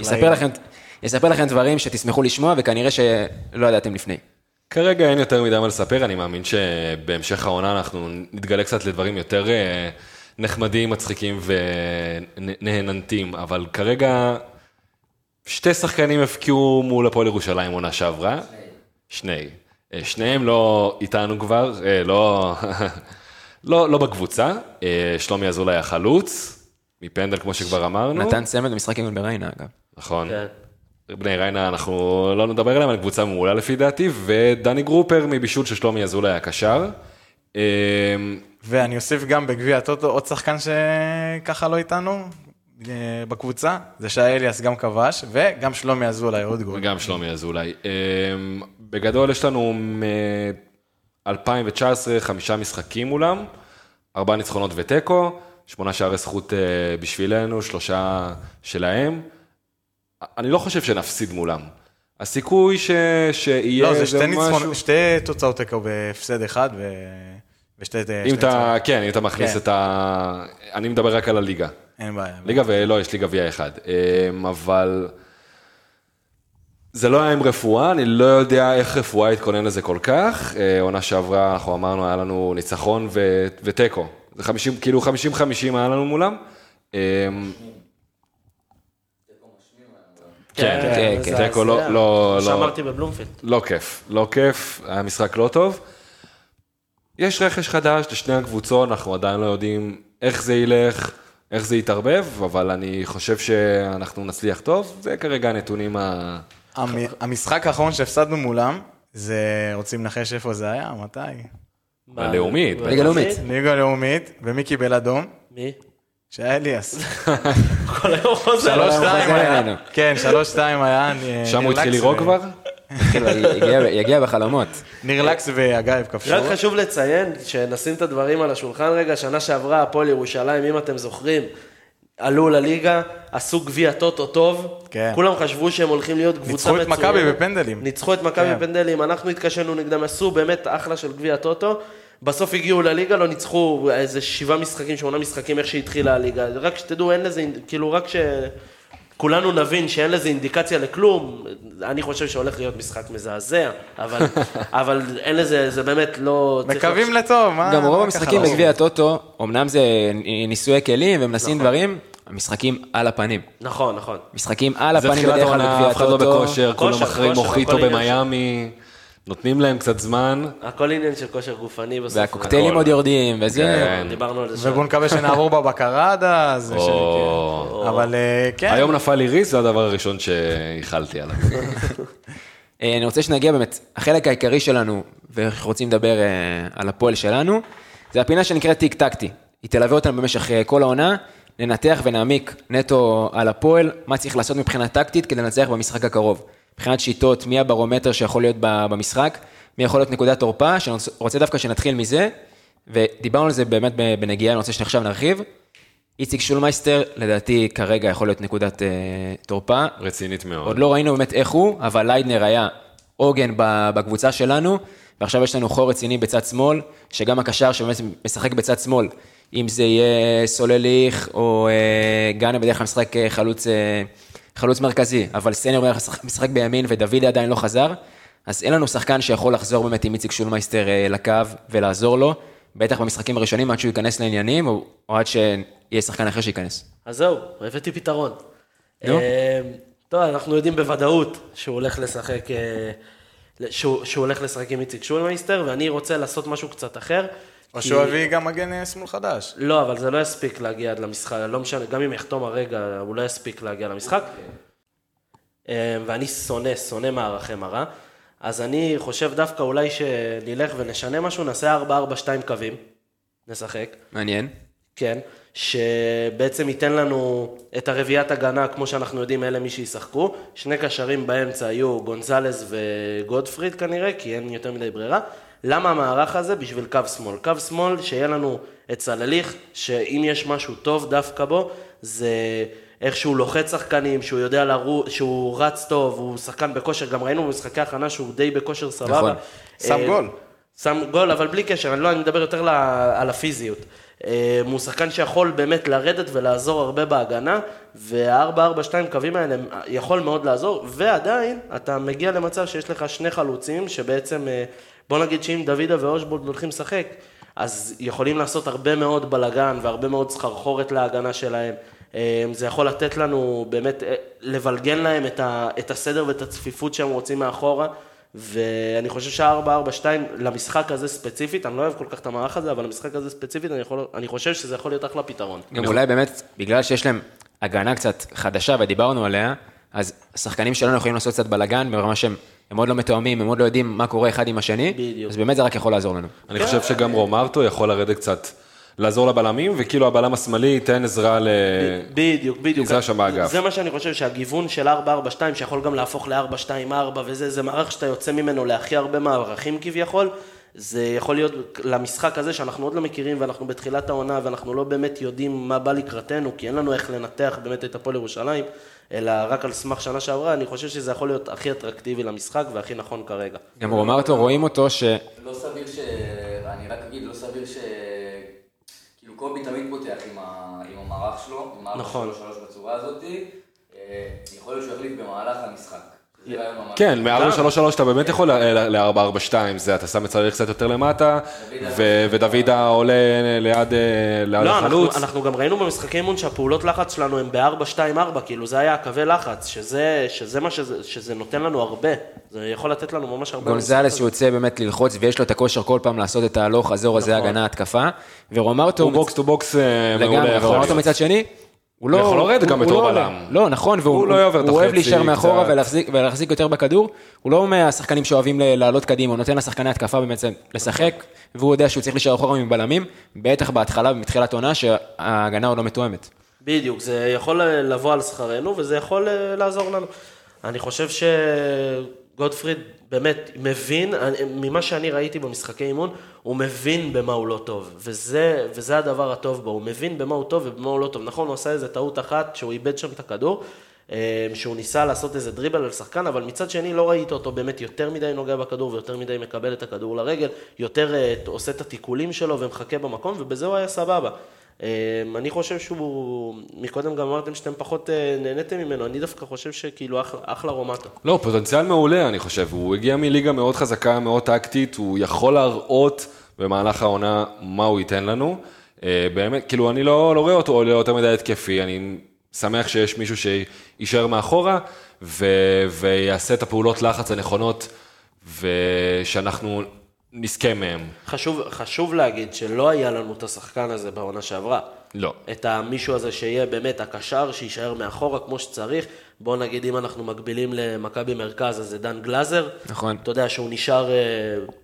יספר לכם, יספר לכם דברים שתשמחו לשמוע, וכנראה שלא ידעתם לפני. כרגע אין יותר מדי מה לספר, אני מאמין שבהמשך העונה אנחנו נתגלה קצת לדברים יותר אה, נחמדים, מצחיקים ונהננטים, אבל כרגע שתי שחקנים הפקיעו מול הפועל ירושלים עונה שעברה. שני. אה, שניהם לא איתנו כבר, אה, לא, לא, לא בקבוצה. אה, שלומי אזולאי החלוץ, מפנדל כמו שכבר אמרנו. נתן צמד במשחק אימון בריינה, אגב. נכון. כן. בני ריינה, אנחנו לא נדבר עליהם, אבל קבוצה מעולה לפי דעתי, ודני גרופר מבישול של שלומי אזולאי הקשר. אה, ואני אוסיף גם בגביע הטוטו עוד שחקן שככה לא איתנו אה, בקבוצה, זה שי אליאס גם כבש, וגם שלומי אזולאי עוד גול. וגם שלומי אזולאי. אה, בגדול יש לנו מ-2019 חמישה משחקים מולם, ארבעה ניצחונות ותיקו, שמונה שערי זכות אה, בשבילנו, שלושה שלהם. אני לא חושב שנפסיד מולם. הסיכוי ש... שיהיה לא, זה איזה שתי משהו... ניצחונות, שתי תוצאות תיקו בהפסד אחד ו... ושתי... אם שתי אתה, כן, אם אתה מכניס כן. את ה... אני מדבר רק על הליגה. אין בעיה. ליגה ולא, יש לי גביע אחד. אמ, אבל זה לא היה עם רפואה, אני לא יודע איך רפואה התכונן לזה כל כך. אה, עונה שעברה, אנחנו אמרנו, היה לנו ניצחון ו- ותיקו. זה 50, כאילו 50-50 היה לנו מולם. אמ, כן, כן, כן. תיקו לא- הזיה. לא- לא- שאמרתי בבלומפילד. לא כיף, לא כיף, היה משחק לא טוב. יש רכש חדש לשני הקבוצות, אנחנו עדיין לא יודעים איך זה ילך, איך זה יתערבב, אבל אני חושב שאנחנו נצליח טוב, זה כרגע הנתונים ה... המ- המשחק האחרון שהפסדנו מולם, זה, רוצים לנחש איפה זה היה? מתי? בלאומית, ליגה לאומית. ליגה לאומית, ומי קיבל אדום? מי? שי אליאס. כל היום חוזר. שלוש שתיים היה. כן, שלוש שתיים היה. שם הוא התחיל לירוק כבר? כאילו, יגיע- יגיע בחלומות. ניר לקס ואגייב כבשו. רק חשוב לציין, שנשים את הדברים על השולחן רגע, שנה שעברה הפועל ירושלים, אם אתם זוכרים, עלו לליגה, עשו גביע טוטו טוב, כן. כולם חשבו שהם הולכים להיות קבוצה ניצחו את מצוינת. מכבי בפנדלים. ניצחו את מכבי כן. בפנדלים, אנחנו התקשינו נגדם, עשו באמת אחלה של גביע טוטו, בסוף הגיעו לליגה, לא ניצחו איזה שבעה משחקים, שמונה משחקים, איך שהתחילה הליגה, רק שתדעו, אין לזה, כאילו רק ש... כולנו נבין שאין לזה אינדיקציה לכלום, אני חושב שהולך להיות משחק מזעזע, אבל, אבל אין לזה, זה באמת לא... מקווים לטוב, מה? גם רוב המשחקים? בגביע הטוטו, אמנם זה ניסויי כלים ומנסים דברים, המשחקים על הפנים. נכון, נכון. משחקים על זה הפנים תחילת בדרך כלל העונה, בגביע אף אחד לא הטוטו. בכושר, כולם הכל עניין במיאמי, נותנים להם קצת זמן. הכל עניין של כושר גופני בסוף. והקוקטיילים עוד יורדים, וזה... כן. דיברנו על זה שם. ובואו נקווה שנעבור בבקרה עד אז. ושכן. אבל אה, כן. היום נפל לי ריס, זה הדבר הראשון שאיחלתי עליו. אה, אני רוצה שנגיע באמת, החלק העיקרי שלנו, ואנחנו רוצים לדבר אה, על הפועל שלנו, זה הפינה שנקראת תיק טקטי. היא תלווה אותנו במשך כל העונה, ננתח ונעמיק נטו על הפועל, מה צריך לעשות מבחינה טקטית כדי לנצח במשחק הקרוב. מבחינת שיטות, מי הברומטר שיכול להיות במשחק, מי יכול להיות נקודת תורפה, שאני רוצה דווקא שנתחיל מזה, ודיברנו על זה באמת בנגיעה, אני רוצה שעכשיו נרחיב. איציק שולמייסטר, לדעתי כרגע יכול להיות נקודת אה, תורפה. רצינית מאוד. עוד לא ראינו באמת איך הוא, אבל ליידנר היה עוגן בקבוצה שלנו, ועכשיו יש לנו חור רציני בצד שמאל, שגם הקשר שבאמת משחק בצד שמאל, אם זה יהיה סולליך או אה, גאנה בדרך כלל משחק אה, חלוץ, אה, חלוץ מרכזי, אבל סניור משחק בימין ודוד עדיין לא חזר, אז אין לנו שחקן שיכול לחזור באמת עם איציק שולמייסטר לקו ולעזור לו, בטח במשחקים הראשונים עד שהוא ייכנס לעניינים, או, או עד שיהיה שחקן אחר שייכנס. אז זהו, הבאתי פתרון. טוב, אנחנו יודעים בוודאות שהוא הולך לשחק, שהוא, שהוא הולך לשחק עם איציק שולמייסטר, ואני רוצה לעשות משהו קצת אחר. או שהוא יביא גם מגן אה, שמאל חדש. לא, אבל זה לא יספיק להגיע עד למשחק, לא משנה, גם אם יחתום הרגע, הוא לא יספיק להגיע למשחק. אה, ואני שונא, שונא מערכי מראה. אז אני חושב דווקא אולי שנלך ונשנה משהו, נעשה 4-4-2 קווים, נשחק. מעניין. כן, שבעצם ייתן לנו את הרביעיית הגנה, כמו שאנחנו יודעים, אלה מי שישחקו. שני קשרים באמצע היו גונזלס וגודפריד כנראה, כי אין יותר מדי ברירה. למה המערך הזה? בשביל קו שמאל. קו שמאל, שיהיה לנו את סלליך, שאם יש משהו טוב דווקא בו, זה איך שהוא לוחץ שחקנים, שהוא יודע לרוץ, שהוא רץ טוב, הוא שחקן בכושר, גם ראינו במשחקי הכנה שהוא די בכושר סבבה. נכון, שם גול. שם גול, אבל בלי קשר, אני לא, אני מדבר יותר על הפיזיות. אה, הוא שחקן שיכול באמת לרדת ולעזור הרבה בהגנה, וה-4-4-2 קווים האלה יכול מאוד לעזור, ועדיין אתה מגיע למצב שיש לך שני חלוצים, שבעצם, אה, בוא נגיד שאם דוידה ואושבולד הולכים לשחק, אז יכולים לעשות הרבה מאוד בלגן והרבה מאוד סחרחורת להגנה שלהם. אה, זה יכול לתת לנו באמת, לבלגן להם את הסדר ואת הצפיפות שהם רוצים מאחורה. ואני חושב שה-4-4-2 למשחק הזה ספציפית, אני לא אוהב כל כך את המערך הזה, אבל למשחק הזה ספציפית, אני, יכול, אני חושב שזה יכול להיות אחלה פתרון. גם אולי באמת, בגלל שיש להם הגנה קצת חדשה ודיברנו עליה, אז השחקנים שלנו יכולים לעשות קצת בלאגן ברמה שהם הם עוד לא מתואמים, הם עוד לא יודעים מה קורה אחד עם השני, בדיוק. אז באמת זה רק יכול לעזור לנו. אני חושב שגם רומרטו יכול לרדת קצת לעזור לבלמים, וכאילו הבלם השמאלי ייתן עזרה ל... בדיוק, בדיוק. עזרה שם באגף. זה מה שאני חושב, שהגיוון של 4-4-2, שיכול גם להפוך ל-4-2-4, וזה זה מערך שאתה יוצא ממנו להכי הרבה מערכים כביכול. זה יכול להיות למשחק הזה שאנחנו עוד לא מכירים ואנחנו בתחילת העונה ואנחנו לא באמת יודעים מה בא לקראתנו כי אין לנו איך לנתח באמת את הפועל ירושלים אלא רק על סמך שנה שעברה, אני חושב שזה יכול להיות הכי אטרקטיבי למשחק והכי נכון כרגע. גם הוא אמר אותו, רואים אותו ש... לא סביר ש... אני רק אגיד, לא סביר ש... קובי תמיד פותח עם, ה, עם המערך שלו, עם המערך נכון. שלו שלוש בצורה הזאת, אה, יכול להיות שהוא יחליף במהלך המשחק. כן, מ-4-3-3 אתה באמת יכול ל-4-4-2, זה אתה שם את צריך קצת יותר למטה, ודוידה עולה ליד לא, החלוץ. אנחנו גם ראינו במשחקי אימון שהפעולות לחץ שלנו הם ב-4-2-4, כאילו זה היה הקווי לחץ, שזה מה שזה נותן לנו הרבה, זה יכול לתת לנו ממש הרבה. גונזלס יוצא באמת ללחוץ ויש לו את הכושר כל פעם לעשות את ההלוך חזור הזה, נכון. הגנה, התקפה, ורומרטו... הוא box to box מעולה. ורומרטו מצד שני, הוא לא... יכול לרדת גם בתור לא בלם. לא, נכון, והוא לא אוהב להישאר מאחורה ולהחזיק יותר בכדור. הוא לא מהשחקנים שאוהבים לעלות קדימה, הוא נותן לשחקני התקפה בעצם לשחק, והוא יודע שהוא צריך להישאר אחורה מבלמים, בטח בהתחלה, מתחילת עונה, שההגנה עוד לא מתואמת. בדיוק, זה יכול לבוא על שכרנו וזה יכול אה, לעזור לנו. אני חושב שגודפריד באמת מבין, ממה שאני ראיתי במשחקי אימון, הוא מבין במה הוא לא טוב, וזה, וזה הדבר הטוב בו, הוא מבין במה הוא טוב ובמה הוא לא טוב. נכון, הוא עשה איזה טעות אחת, שהוא איבד שם את הכדור, אה, שהוא ניסה לעשות איזה דריבל על שחקן, אבל מצד שני לא ראית אותו באמת יותר מדי נוגע בכדור ויותר מדי מקבל את הכדור לרגל, יותר אה, עושה את התיקולים שלו ומחכה במקום, ובזה הוא היה סבבה. אמ, אני חושב שהוא, מקודם גם אמרתם שאתם פחות אה, נהניתם ממנו, אני דווקא חושב שכאילו אחלה, אחלה רומטו. לא, פוטנציאל מעולה, אני חושב. הוא הגיע מליגה מאוד חזקה, מאוד טקטית, הוא יכול להראות במהלך העונה מה הוא ייתן לנו. אה, באמת, כאילו, אני לא, לא רואה אותו עולה יותר מדי התקפי, אני שמח שיש מישהו שיישאר מאחורה ו, ויעשה את הפעולות לחץ הנכונות, ושאנחנו נזכה מהם. חשוב, חשוב להגיד שלא היה לנו את השחקן הזה בעונה שעברה. לא. את המישהו הזה שיהיה באמת הקשר, שיישאר מאחורה כמו שצריך. בוא נגיד אם אנחנו מקבילים למכבי מרכז, אז זה דן גלאזר. נכון. אתה יודע שהוא נשאר אה,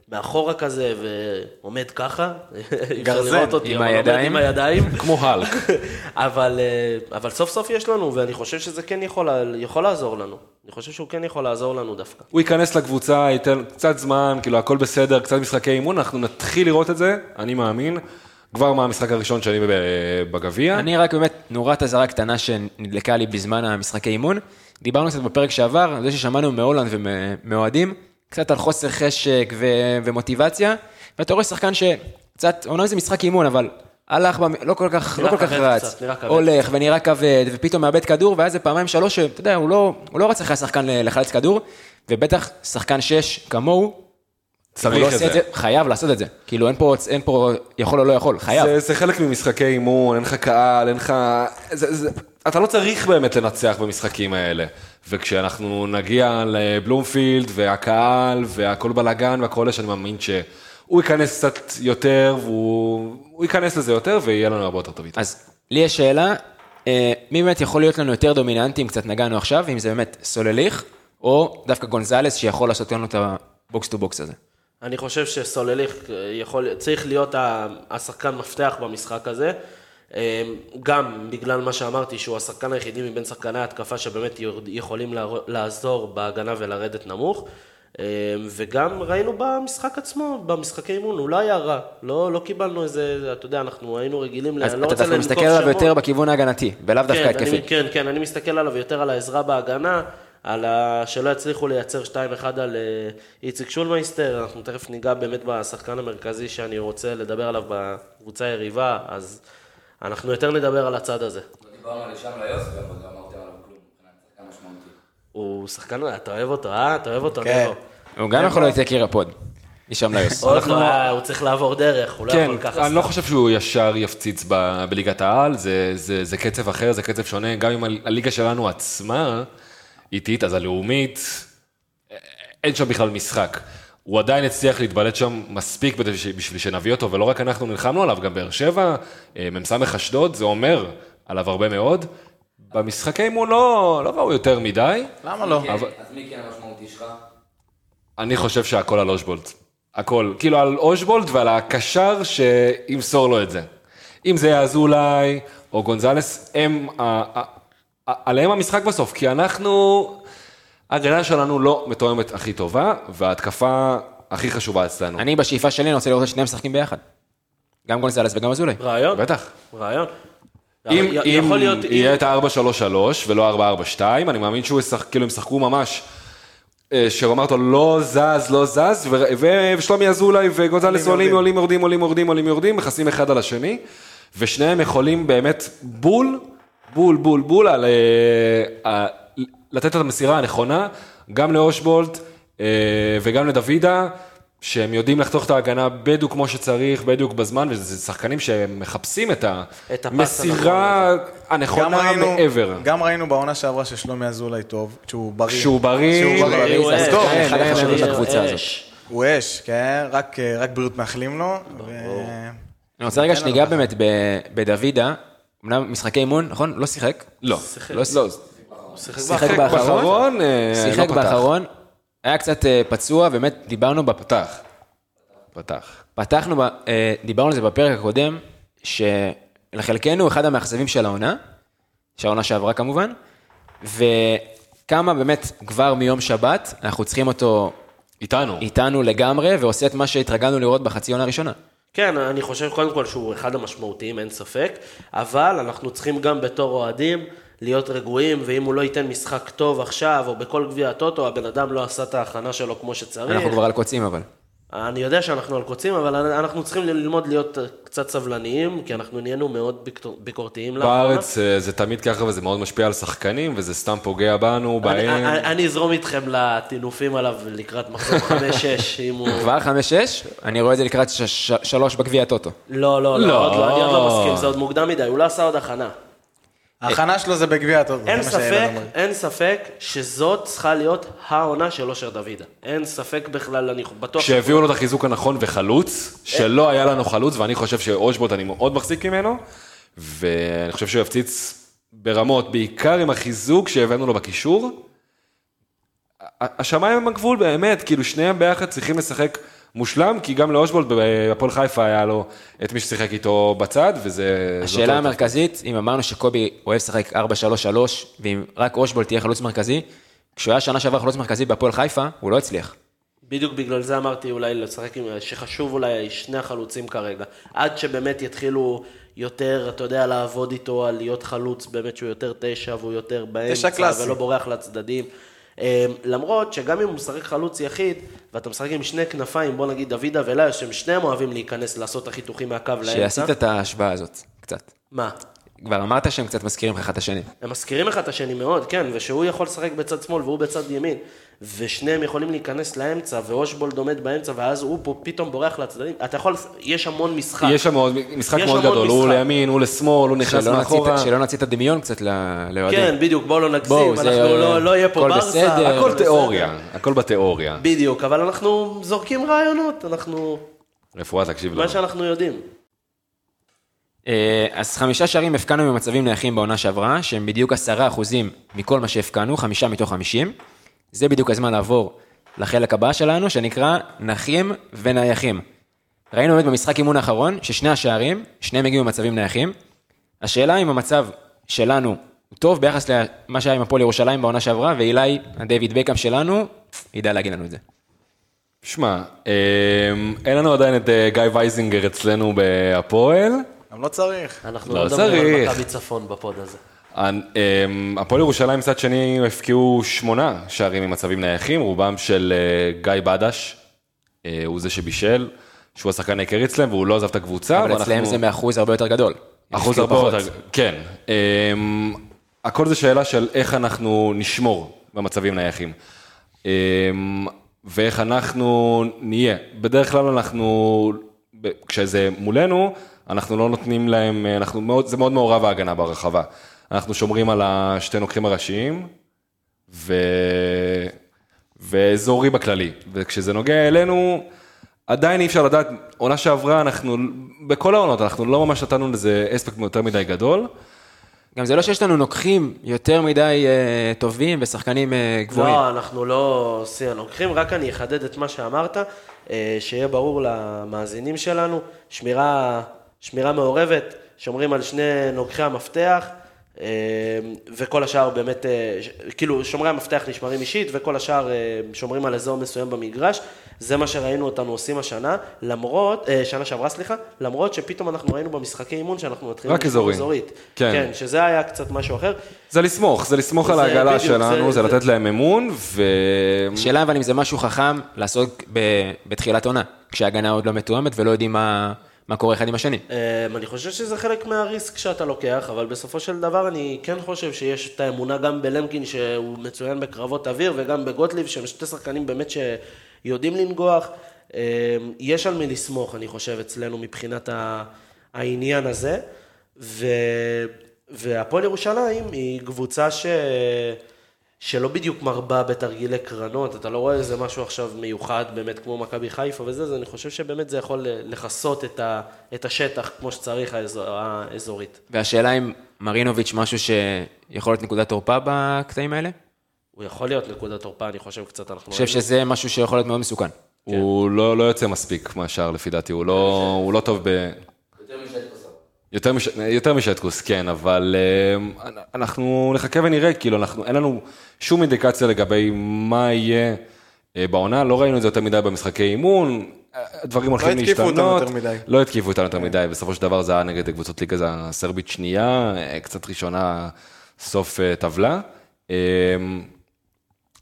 מאחורה כזה ועומד ככה. גרזן, עם הידיים. עם הידיים. כמו האלק. אבל, אה, אבל סוף סוף יש לנו, ואני חושב שזה כן יכול, יכול לעזור לנו. אני חושב שהוא כן יכול לעזור לנו דווקא. הוא ייכנס לקבוצה, ייתן קצת זמן, כאילו הכל בסדר, קצת משחקי אימון, אנחנו נתחיל לראות את זה, אני מאמין, כבר מהמשחק הראשון שלי ב- בגביע. אני רק באמת, נורת אזהרה קטנה שנדלקה לי בזמן המשחקי אימון. דיברנו קצת בפרק שעבר, על זה ששמענו מהולנד ומאוהדים, קצת על חוסר חשק ו- ומוטיבציה, ואתה רואה שחקן שקצת, אומנם זה משחק אימון, אבל הלך, במ- לא כל כך, לא כל כך רץ, קצת, נראה הולך ונראה כבד, ופתאום מאבד כדור, ואז זה פעמיים שלוש, שאתה יודע, הוא לא, הוא לא רץ אחרי השחקן לחלץ כדור, ובטח שחקן שש כמוהו, צריך הוא לא את זה. חייב לעשות את זה. כאילו אין פה, אין פה יכול או לא יכול, חייב. זה, זה חלק ממשחקי אימון, אין לך קהל, אין לך... זה, זה, אתה לא צריך באמת לנצח במשחקים האלה. וכשאנחנו נגיע לבלומפילד והקהל והכל בלאגן והכל יש, אני מאמין שהוא ייכנס קצת יותר, והוא הוא ייכנס לזה יותר ויהיה לנו הרבה יותר טוב איתו. אז לי יש שאלה, אה, מי באמת יכול להיות לנו יותר דומיננטי, אם קצת נגענו עכשיו, אם זה באמת סולליך, או דווקא גונזלס שיכול לעשות לנו את ה box to box הזה. אני חושב שסולליך אה, יכול, צריך להיות השחקן מפתח במשחק הזה. אה, גם בגלל מה שאמרתי, שהוא השחקן היחידי מבין שחקני ההתקפה שבאמת יכולים לעזור בהגנה ולרדת נמוך. אה, וגם ראינו במשחק עצמו, במשחקי אימון, הוא לא היה רע. לא, לא קיבלנו איזה, אתה יודע, אנחנו היינו רגילים, אז לא אתה רוצה דווקא לנקוב מסתכל עליו שמות. יותר בכיוון ההגנתי, ולאו דווקא כן, התקפי. אני, כן, כן, אני מסתכל עליו יותר על העזרה בהגנה, על ה... שלא יצליחו לייצר 2-1 על אה, איציק שולמייסטר, אנחנו תכף ניגע באמת בשחקן המרכזי שאני רוצה לדבר עליו בקבוצה היריבה, אז אנחנו יותר נדבר על הצד הזה. לא דיברנו על הישאם ליוס, גם עוד לא אמרתם עליו כלום, מבחינת שחקן משמעותי. הוא שחקן, אתה אוהב אותו, אה? אתה אוהב אותו, כן. נבו. הוא גם יכול להיות יקיר ה pod, הישאם ליוס. לא, אה, הוא צריך לעבור דרך, הוא לא כן, יכול ככה. אני לא חושב שהוא ישר יפציץ בליגת העל, זה, זה, זה קצב אחר, זה קצב שונה, גם אם הליגה שלנו עצמה איטית, אז הלאומית, אין שם בכלל משחק. הוא עדיין הצליח להתבלט שם מספיק בשביל שנביא אותו, ולא רק אנחנו נלחמנו עליו, גם באר שבע, אה, מ"ס אשדוד, זה אומר עליו הרבה מאוד. במשחקי אימון לא, לא ראו יותר מדי, למה לא? אבל- אז מי כן המשמעותי שלך? אני חושב שהכל על אושבולט. הכל. כאילו על אושבולט ועל הקשר שימסור לו את זה. אם זה יהיה אזולאי או גונזלס, הם, עליהם המשחק בסוף, כי אנחנו, ההגנה שלנו לא מתואמת הכי טובה, וההתקפה הכי חשובה אצלנו. אני בשאיפה שלי, אני רוצה לראות את שניהם משחקים ביחד. גם גונזלס וגם אזולאי. רעיון? בטח. רעיון. אם, י- אם להיות- יהיה את ה-4-3-3 ולא 4-4-2, אני מאמין שהוא ישחק, כאילו הם ישחקו ממש, אה, אותו לא זז, לא זז, ו- ו- ושלומי אזולאי וגונזלס עולים, עולים, יורדים, עולים, יורדים, עולים, יורדים, מכסים אחד על השני, ושניהם יכולים באמת בול, בול, בול, בול, על, אה, ה- לתת את המסירה הנכונה, גם לאושבולט אה, וגם לדוידה. שהם יודעים לחתוך את ההגנה בדיוק כמו שצריך, בדיוק בזמן, וזה שחקנים שמחפשים את את המסירה גם הנכונה ראינו, מעבר. גם ראינו בעונה שעברה ששלומי אזולאי טוב, שהוא בריא. שהוא בריא, שהוא בריא. הוא אש, אחד החשובים הזאת. הוא אש, כן? רק, רק בריאות מאחלים לו. ו- אני רוצה רגע שניגע באמת ב- בדוידה, אמנם משחקי אימון, נכון? לא שיחק. לא, לא לא, שיחק שיחק באחרון. באחרון. באחרון, שיחק לא. באחרון, היה קצת אה, פצוע, באמת דיברנו, בפ- פתח. פתח. פתחנו, אה, דיברנו על זה בפרק הקודם, שלחלקנו אחד המאכזבים של העונה, של העונה שעברה כמובן, וכמה באמת כבר מיום שבת, אנחנו צריכים אותו איתנו. איתנו לגמרי, ועושה את מה שהתרגלנו לראות בחצי עונה הראשונה. כן, אני חושב קודם כל שהוא אחד המשמעותיים, אין ספק, אבל אנחנו צריכים גם בתור אוהדים להיות רגועים, ואם הוא לא ייתן משחק טוב עכשיו, או בכל גביע הטוטו, הבן אדם לא עשה את ההכנה שלו כמו שצריך. אנחנו כבר על קוצים אבל. אני יודע שאנחנו על קוצים, אבל אנחנו צריכים ללמוד להיות קצת סבלניים, כי אנחנו נהיינו מאוד ביקור- ביקורתיים לאחרונה. בארץ אה, זה תמיד ככה וזה מאוד משפיע על שחקנים, וזה סתם פוגע בנו, אני- בהם. אני אני אזרום איתכם לטינופים עליו לקראת מחזור 5-6, אם הוא... כבר 5-6, אני רואה את זה לקראת ש- ש- שלוש בגביע הטוטו. לא, לא, לא. לא, עוד לא, אני עוד לא מסכים, זה עוד מוקדם מדי, הוא לא עשה עוד הכנה. ההכנה שלו זה בגביע הטוב. אין ספק. אין ספק שזאת צריכה להיות העונה של אושר דוידה. אין ספק בכלל, אני בטוח... כשהביאו לו את החיזוק הנכון וחלוץ, שלא היה לנו חלוץ, ואני חושב שאושבולט אני מאוד מחזיק ממנו, ואני חושב שהוא יפציץ ברמות, בעיקר עם החיזוק שהבאנו לו בקישור. השמיים הם הגבול באמת, כאילו שניהם ביחד צריכים לשחק מושלם, כי גם לאושבולט בהפועל חיפה היה לו את מי ששיחק איתו בצד, וזה... השאלה המרכזית, אם אמרנו שקובי אוהב לשחק 4-3-3, ואם רק אושבולט תהיה חלוץ מרכזי, כשהוא היה שנה שעברה חלוץ מרכזי בהפועל חיפה, הוא לא הצליח. בדיוק בגלל זה אמרתי אולי לשחק עם, שחשוב אולי שני החלוצים כרגע. עד שבאמת יתחילו יותר, אתה יודע, לעבוד איתו על להיות חלוץ, באמת שהוא יותר תשע והוא יותר באמצע. ולא בורח לצדדים. אה, למרות שגם אם הוא משחק חלוץ יחיד, ואתה משחק עם שני כנפיים, בוא נגיד דוידה ולאיו, שהם שניהם אוהבים להיכנס, לעשות את החיתוכים מהקו לאמצע. שעשית את ההשוואה הזאת, קצת. מה? כבר אמרת שהם קצת מזכירים לך אחד את השני. הם מזכירים אחד את השני מאוד, כן, ושהוא יכול לשחק בצד שמאל והוא בצד ימין, ושניהם יכולים להיכנס לאמצע, ואושבולד עומד באמצע, ואז הוא פה פתאום בורח לצדדים, אתה יכול, יש המון משחק. יש עוד משחק יש מאוד המון גדול, הוא משחק. לימין, הוא לשמאל, הוא נכנס מאחורה. שלא נוציא את הדמיון קצת לאוהדים. כן, בדיוק, בואו לא נגזים, בואו, אנחנו זה- לא, לא יהיה פה הכל ברסה. בסדר. הכל בסדר. תיאוריה, הכל בתיאוריה. בדיוק, אבל אנחנו זורקים רעיונות, אנחנו, רפואה, תקשיב לו. מה שאנחנו יודעים. אה, אז חמישה שערים הפקענו במצבים נייחים בעונה שעברה, שהם בדיוק עשרה אחוזים מכל מה שהפקענו, חמישה מתוך חמישים. זה בדיוק הזמן לעבור לחלק הבא שלנו, שנקרא נחים ונייחים. ראינו באמת במשחק אימון האחרון, ששני השערים, שניהם הגיעו במצבים נייחים. השאלה אם המצב שלנו הוא טוב ביחס למה שהיה עם הפועל ירושלים בעונה שעברה, ואילי, הדיוויד בקאם שלנו, ידע להגיד לנו את זה. שמע, אמ, אין לנו עדיין את אה, גיא וייזינגר אצלנו בהפועל. גם לא צריך. אנחנו לא לא מדברים על. מכבי צפון ב pod הזה. אמ, הפועל ירושלים מצד שני הבקיעו שמונה שערים ממצבים נייחים, רובם של אה, גיא בדש, אה, הוא זה שבישל, שהוא השחקן העיקרי אצלם והוא לא עזב את הקבוצה. אבל ואנחנו- אצלם זה מאחוז הרבה יותר גדול. אחוז הרבה. יותר, כן. אמ, הכל זה שאלה של איך אנחנו נשמור במצבים נייחים. אמ, ואיך אנחנו נהיה. בדרך כלל אנחנו, כשזה מולנו, אנחנו לא נותנים להם, אנחנו מאוד, זה מאוד מעורב ההגנה ברחבה. אנחנו שומרים על השתי נוקחים הראשיים, ו... ואזורי בכללי. וכשזה נוגע אלינו, עדיין אי אפשר לדעת, עונה שעברה, אנחנו, בכל העונות, אנחנו לא ממש נתנו לזה אספקט יותר מדי גדול. גם זה לא שיש לנו נוקחים יותר מדי אה, טובים ושחקנים אה, גבוהים. לא, אנחנו לא עושים הנוקחים, רק אני אחדד את מה שאמרת, אה, שיהיה ברור למאזינים שלנו, שמירה, שמירה מעורבת, שומרים על שני נוקחי המפתח, אה, וכל השאר באמת, אה, כאילו שומרי המפתח נשמרים אישית, וכל השאר אה, שומרים על אזור מסוים במגרש, זה מה שראינו אותנו עושים השנה, למרות, שנה שעברה סליחה, למרות שפתאום אנחנו ראינו במשחקי אימון שאנחנו מתחילים רק לשמור אזורי. אזורית. כן. כן, שזה היה קצת משהו אחר. זה לסמוך, זה לסמוך על זה העגלה בדיוק, שלנו, זה- זה זה- לתת להם אמון, ו... השאלה אבל אם זה משהו חכם לעשות ב- בתחילת עונה, כשההגנה עוד לא מתואמת ולא יודעים מה, מה קורה אחד עם השני. אמ, אני חושב שזה חלק מהריסק שאתה לוקח, אבל בסופו של דבר אני כן חושב שיש את האמונה גם בלמקין שהוא מצוין בקרבות אוויר וגם בגוטליב שהם שתי שחקנים באמת שיודעים לנגוח. אמ, יש על מי לסמוך, אני חושב, אצלנו מבחינת העניין הזה. והפועל ירושלים היא קבוצה ש... שלא בדיוק מרבה בתרגילי קרנות, אתה לא רואה איזה משהו עכשיו מיוחד באמת כמו מכבי חיפה וזה, אז אני חושב שבאמת זה יכול לכסות את, ה, את השטח כמו שצריך האזור, האזורית. והשאלה אם מרינוביץ' משהו שיכול להיות נקודת תורפה בקטעים האלה? הוא יכול להיות נקודת תורפה, אני חושב קצת, אנחנו... אני חושב שזה משהו שיכול להיות מאוד מסוכן. הוא לא, לא יוצא מספיק מהשאר לפי דעתי, הוא לא, הוא לא טוב ב... יותר משטקוס. יותר, מש... יותר משטקוס, כן, אבל אה, אנחנו נחכה ונראה, כאילו, אנחנו, אין לנו שום אינדיקציה לגבי מה יהיה אה, בעונה, לא ראינו את זה יותר מדי במשחקי אימון, אה, הדברים הולכים התקיפו אותנו להשתנות. יותר מדי. לא התקיפו אותנו יותר מדי, בסופו של דבר זה היה נגד קבוצות ליגה הסרבית שנייה, אה, קצת ראשונה, סוף אה, טבלה. אה,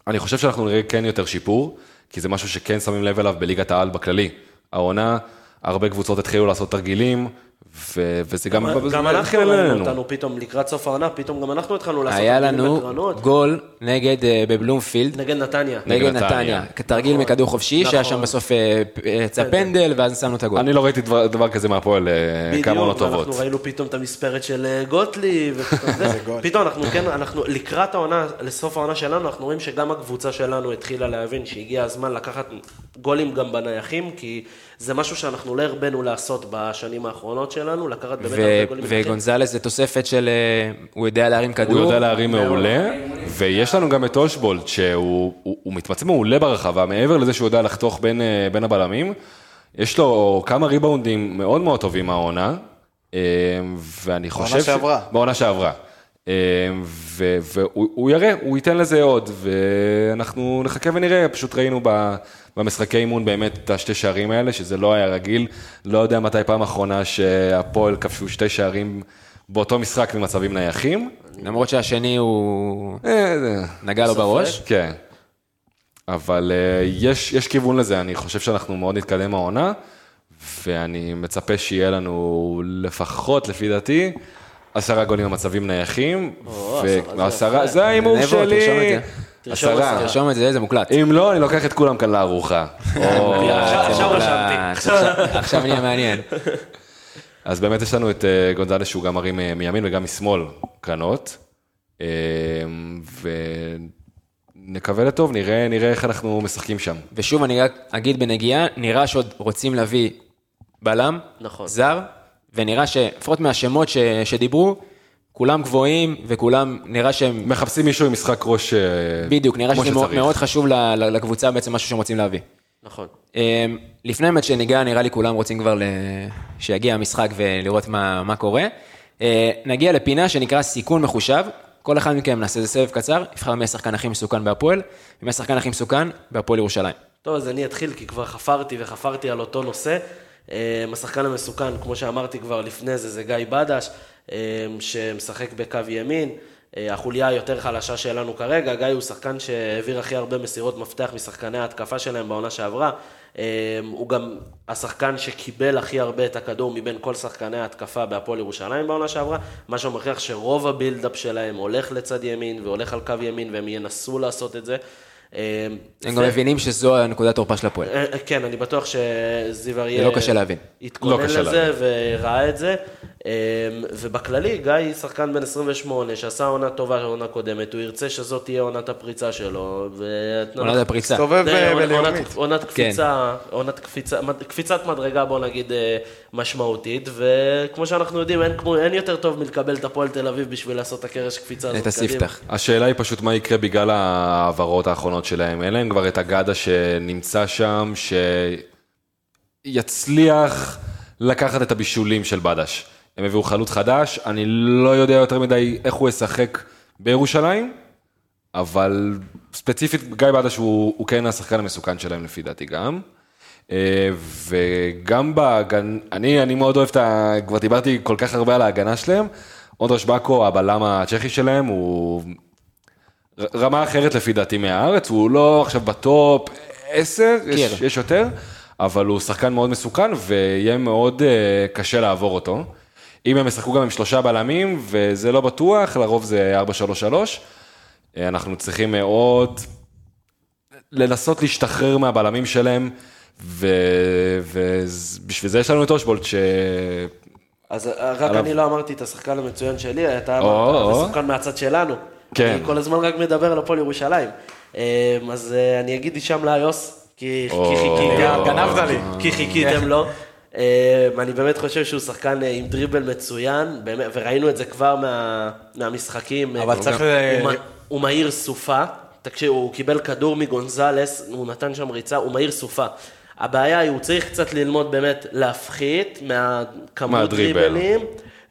אני חושב שאנחנו נראה כן יותר שיפור, כי זה משהו שכן שמים לב אליו בליגת העל בכללי. העונה, הרבה קבוצות התחילו לעשות תרגילים, ו- וזה גם... גם, זה גם אנחנו ראינו אלינו. אותנו פתאום לקראת סוף העונה, פתאום גם אנחנו התחלנו לעשות היה לנו בקרנות. גול נגד אה, בבלומפילד, נגד נתניה. נגד נתניה. נתניה, כתרגיל מכדור חופשי, שהיה נכון. שם בסוף אה, פ- יצא פנדל, ואז שמנו את הגול. אני לא ראיתי דבר, דבר כזה מהפועל אה, כמה עונות בדיוק, טובות. ואנחנו ראינו פתאום את המספרת של אה, זה. גול. פתאום אנחנו כן, אנחנו לקראת העונה, לסוף העונה שלנו, אנחנו רואים שגם הקבוצה שלנו התחילה להבין שהגיע הזמן לקחת גולים גם בנייחים, כי זה משהו שאנחנו לא הרבנו לעשות בשנים האחרונות שלנו, לקחת באמת הרבה גולים. וגונזלס זה תוספת של, אה, הוא יודע להרים כדור. הוא יודע להרים מעולה, ויש לנו גם את אושבולד, שהוא הוא, הוא מתמצא מעולה ברחבה, מעבר לזה שהוא יודע לחתוך בין, אה, הבלמים. יש לו כמה ריבאונדים מאוד מאוד טובים מהעונה, אה, ואני חושב... שעברה. בעונה שעברה. ו- והוא הוא יראה, הוא ייתן לזה עוד, ואנחנו נחכה ונראה, פשוט ראינו ב- במשחקי אימון באמת את השתי שערים האלה, שזה לא היה רגיל, לא יודע מתי פעם אחרונה שהפועל כבשו שתי שערים באותו משחק ממצבים נייחים. למרות שהשני הוא אה, נגע לו בראש. כן. אבל אה, יש, יש כיוון לזה, אני חושב שאנחנו מאוד נתקדם העונה, ואני מצפה שיהיה לנו לפחות, לפי דעתי, עשרה גולים במצבים נייחים, ועשרה. זה ההימור שלי, עשרה. תרשום את זה, זה מוקלט. אם לא, אני לוקח את כולם כאן לארוחה. רשמתי. עכשיו נהיה מעניין. אז באמת יש לנו את אה, גונזלס שהוא גם מרים אה, מימין וגם משמאל קרנות, אה, ונקווה לטוב, נראה, נראה איך אנחנו משחקים שם. ושוב, אני רק אגיד בנגיעה, נראה שעוד רוצים להביא בלם, נכון. זר, ונראה שלפחות מהשמות ש, שדיברו, כולם גבוהים וכולם, נראה שהם, מחפשים מישהו עם משחק ראש אה, בדיוק, נראה כמו שזה מאוד, שצריך. מאוד חשוב לקבוצה בעצם משהו שהם רוצים להביא. נכון. אמ, לפני באמת שניגע, נראה לי כולם רוצים כבר ל... שיגיע המשחק ולראות מה, מה קורה. אה, נגיע לפינה שנקרא סיכון מחושב. כל אחד מכם נעשה איזה סבב קצר, יבחר מי השחקן הכי מסוכן בהפועל, ומי השחקן הכי מסוכן בהפועל ירושלים. טוב, אז אני אתחיל, כי כבר חפרתי וחפרתי על אותו נושא. אה, השחקן המסוכן, כמו שאמרתי כבר לפני זה, זה גיא בדש, אה, שמשחק בקו ימין. אה, החוליה היותר חלשה שלנו כרגע, גיא הוא שחקן שהעביר הכי הרבה מסירות מפתח משחקני ההתקפה שלהם בעונה שעברה. הוא גם השחקן שקיבל הכי הרבה את הכדור מבין כל שחקני ההתקפה בהפועל ירושלים בעונה שעברה, מה שמוכיח שרוב הבילדאפ שלהם הולך לצד ימין והולך על קו ימין, והם ינסו לעשות את זה. אה, הם גם מבינים שזו הנקודת תורפה של הפועל. אה, כן, אני בטוח שזיו אריה... זה לא קשה להבין. התכונן לא לזה וראה את זה. אה, ובכללי, גיא שחקן בן 28 שעשה עונה טובה עונה קודמת, הוא ירצה שזאת תהיה עונת הפריצה שלו. עונת הפריצה. מסתובב זה ב- עונת- בלאומית. עונת קפיצה, עונת קפיצה, קפיצת מדרגה בוא נגיד אה, משמעותית, וכמו שאנחנו יודעים, אין, יותר טוב מלקבל את הפועל תל אביב בשביל לעשות את הקרש קפיצה הזאת את הספתח. השאלה היא פשוט מה יקרה בגלל ההעברות האחרונות שלהם. אין להם כבר את הגדה שנמצא שם, שיצליח לקחת את הבישולים של בדש. הם הביאו חלוץ חדש, אני לא יודע יותר מדי איך הוא ישחק בירושלים, אבל ספציפית גיא בדש הוא, הוא כן השחקן המסוכן שלהם לפי דעתי גם. אה, וגם בהגנה, אני, אני מאוד אוהב את ה... כבר דיברתי כל כך הרבה על ההגנה שלהם. אונדרש באקו, הבלם הצ'כי שלהם, הוא רמה אחרת לפי דעתי מהארץ, הוא לא עכשיו בטופ 10, יש, קיר. יש יותר, אבל הוא שחקן מאוד מסוכן ויהיה מאוד אה, קשה לעבור אותו. אם הם ישחקו גם עם שלושה בלמים, וזה לא בטוח, לרוב זה 4-3-3, אה, אנחנו צריכים מאוד לנסות להשתחרר מהבלמים שלהם, ובשביל זה יש לנו את אושבולט, ש... אז אה, רק עליו. אני לא אמרתי את השחקן המצוין שלי, אתה אמרת, או. מסוכן מהצד שלנו. כן. אני כל הזמן רק מדבר על הפועל ירושלים. אה, אז אה, אני אגיד הישאם לאיוס, כי. חיכיתם. גנבת לי. כי חיכיתם לו. אה, אני באמת חושב שהוא שחקן אה, עם דריבל מצוין, וראינו את זה כבר מה- מהמשחקים. אבל אה, צריך הוא מהיר סופה. תקשיב, הוא קיבל כדור מגונזלס, הוא נתן שם ריצה, הוא מהיר סופה. הבעיה היא, הוא צריך קצת ללמוד באמת להפחית מהכמות. דריבלים,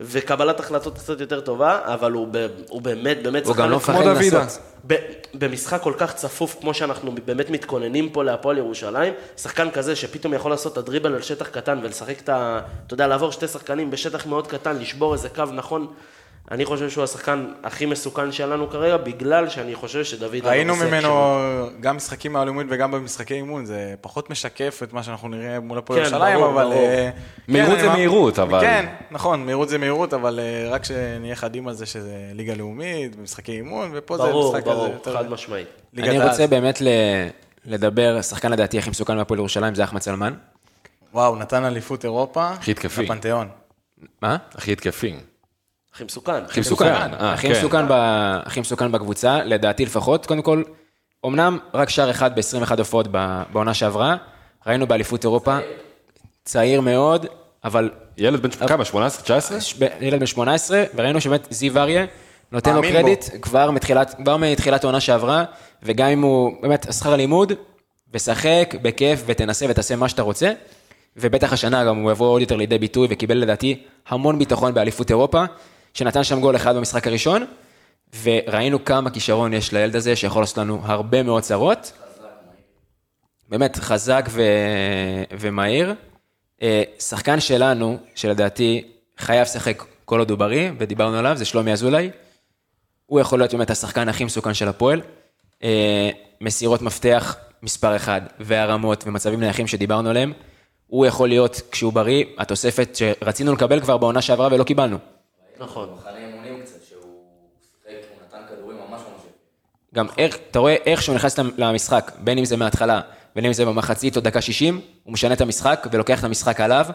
וקבלת החלטות קצת יותר טובה, אבל הוא, ב, הוא באמת, באמת הוא גם לא מפחד. לנסות. ב- במשחק כל כך צפוף, כמו שאנחנו באמת מתכוננים פה להפועל ירושלים, שחקן כזה שפתאום יכול לעשות את הדריבל על שטח קטן ולשחק את ה... אתה יודע, לעבור שתי שחקנים בשטח מאוד קטן, לשבור איזה קו נכון. אני חושב שהוא השחקן הכי מסוכן שלנו כרגע, בגלל שאני חושב שדוד... ראינו ממנו גם משחקים מהלאומית וגם במשחקי אימון, זה פחות משקף את מה שאנחנו נראה מול הפועל כן, ירושלים, ברור, אבל... ברור. אה, מהירות כן, זה מה- מהירות, אבל- כן, נכון, מהירות זה מהירות, אבל אה, רק שנהיה חדים על זה שזה ליגה לאומית, משחקי אימון, ופה זה ברור, משחק כזה ברור, יותר... חד משמעית. אני העל. רוצה באמת ל- לדבר, השחקן לדעתי הכי מסוכן בהפועל ירושלים זה אחמד סלמן. וואו, נתן אליפות אירופה. הכי התקפי. בפנתיאון. מה? הכי התקפי. הכי מסוכן. הכי מסוכן. אה, הכי כן. מסוכן, ב... הכי מסוכן בקבוצה, לדעתי לפחות. קודם כל, אמנם רק שער אחד ב-21 הופעות בעונה שעברה, ראינו באליפות אירופה, צעיר מאוד, אבל ילד בן כמה, 18, 19? ש- ב- ילד בן 18, וראינו שבאמת זיו אריה נותן לו. קרדיט כבר מתחילת, כבר מתחילת העונה שעברה, וגם אם הוא, באמת, שכר לימוד, ושחק בכיף, ותנסה ותעשה מה שאתה רוצה, ובטח השנה גם הוא יבוא עוד יותר לידי ביטוי, וקיבל לדעתי המון ביטחון באליפות אירופה, שנתן שם גול אחד במשחק הראשון, וראינו כמה כישרון יש לילד הזה, שיכול לעשות לנו הרבה מאוד צרות. באמת, חזק ו... ומהיר. אה, שחקן שלנו, שלדעתי חייב לשחק כל עוד הוא בריא, ודיברנו עליו, זה שלומי אזולאי. הוא יכול להיות באמת השחקן הכי מסוכן של הפועל. אה, מסירות מפתח מספר אחד, והרמות ומצבים נייחים שדיברנו עליהם. הוא יכול להיות, כשהוא בריא, התוספת שרצינו לקבל כבר בעונה שעברה ולא קיבלנו. נכון. מחנה אימונים קצת, שהוא שיחק, הוא נתן כדורים ממש ממש. גם איך, אתה רואה איך שהוא נכנס למשחק, בין אם זה מההתחלה, בין אם זה במחצית או דקה 60, הוא משנה את המשחק ולוקח את המשחק עליו.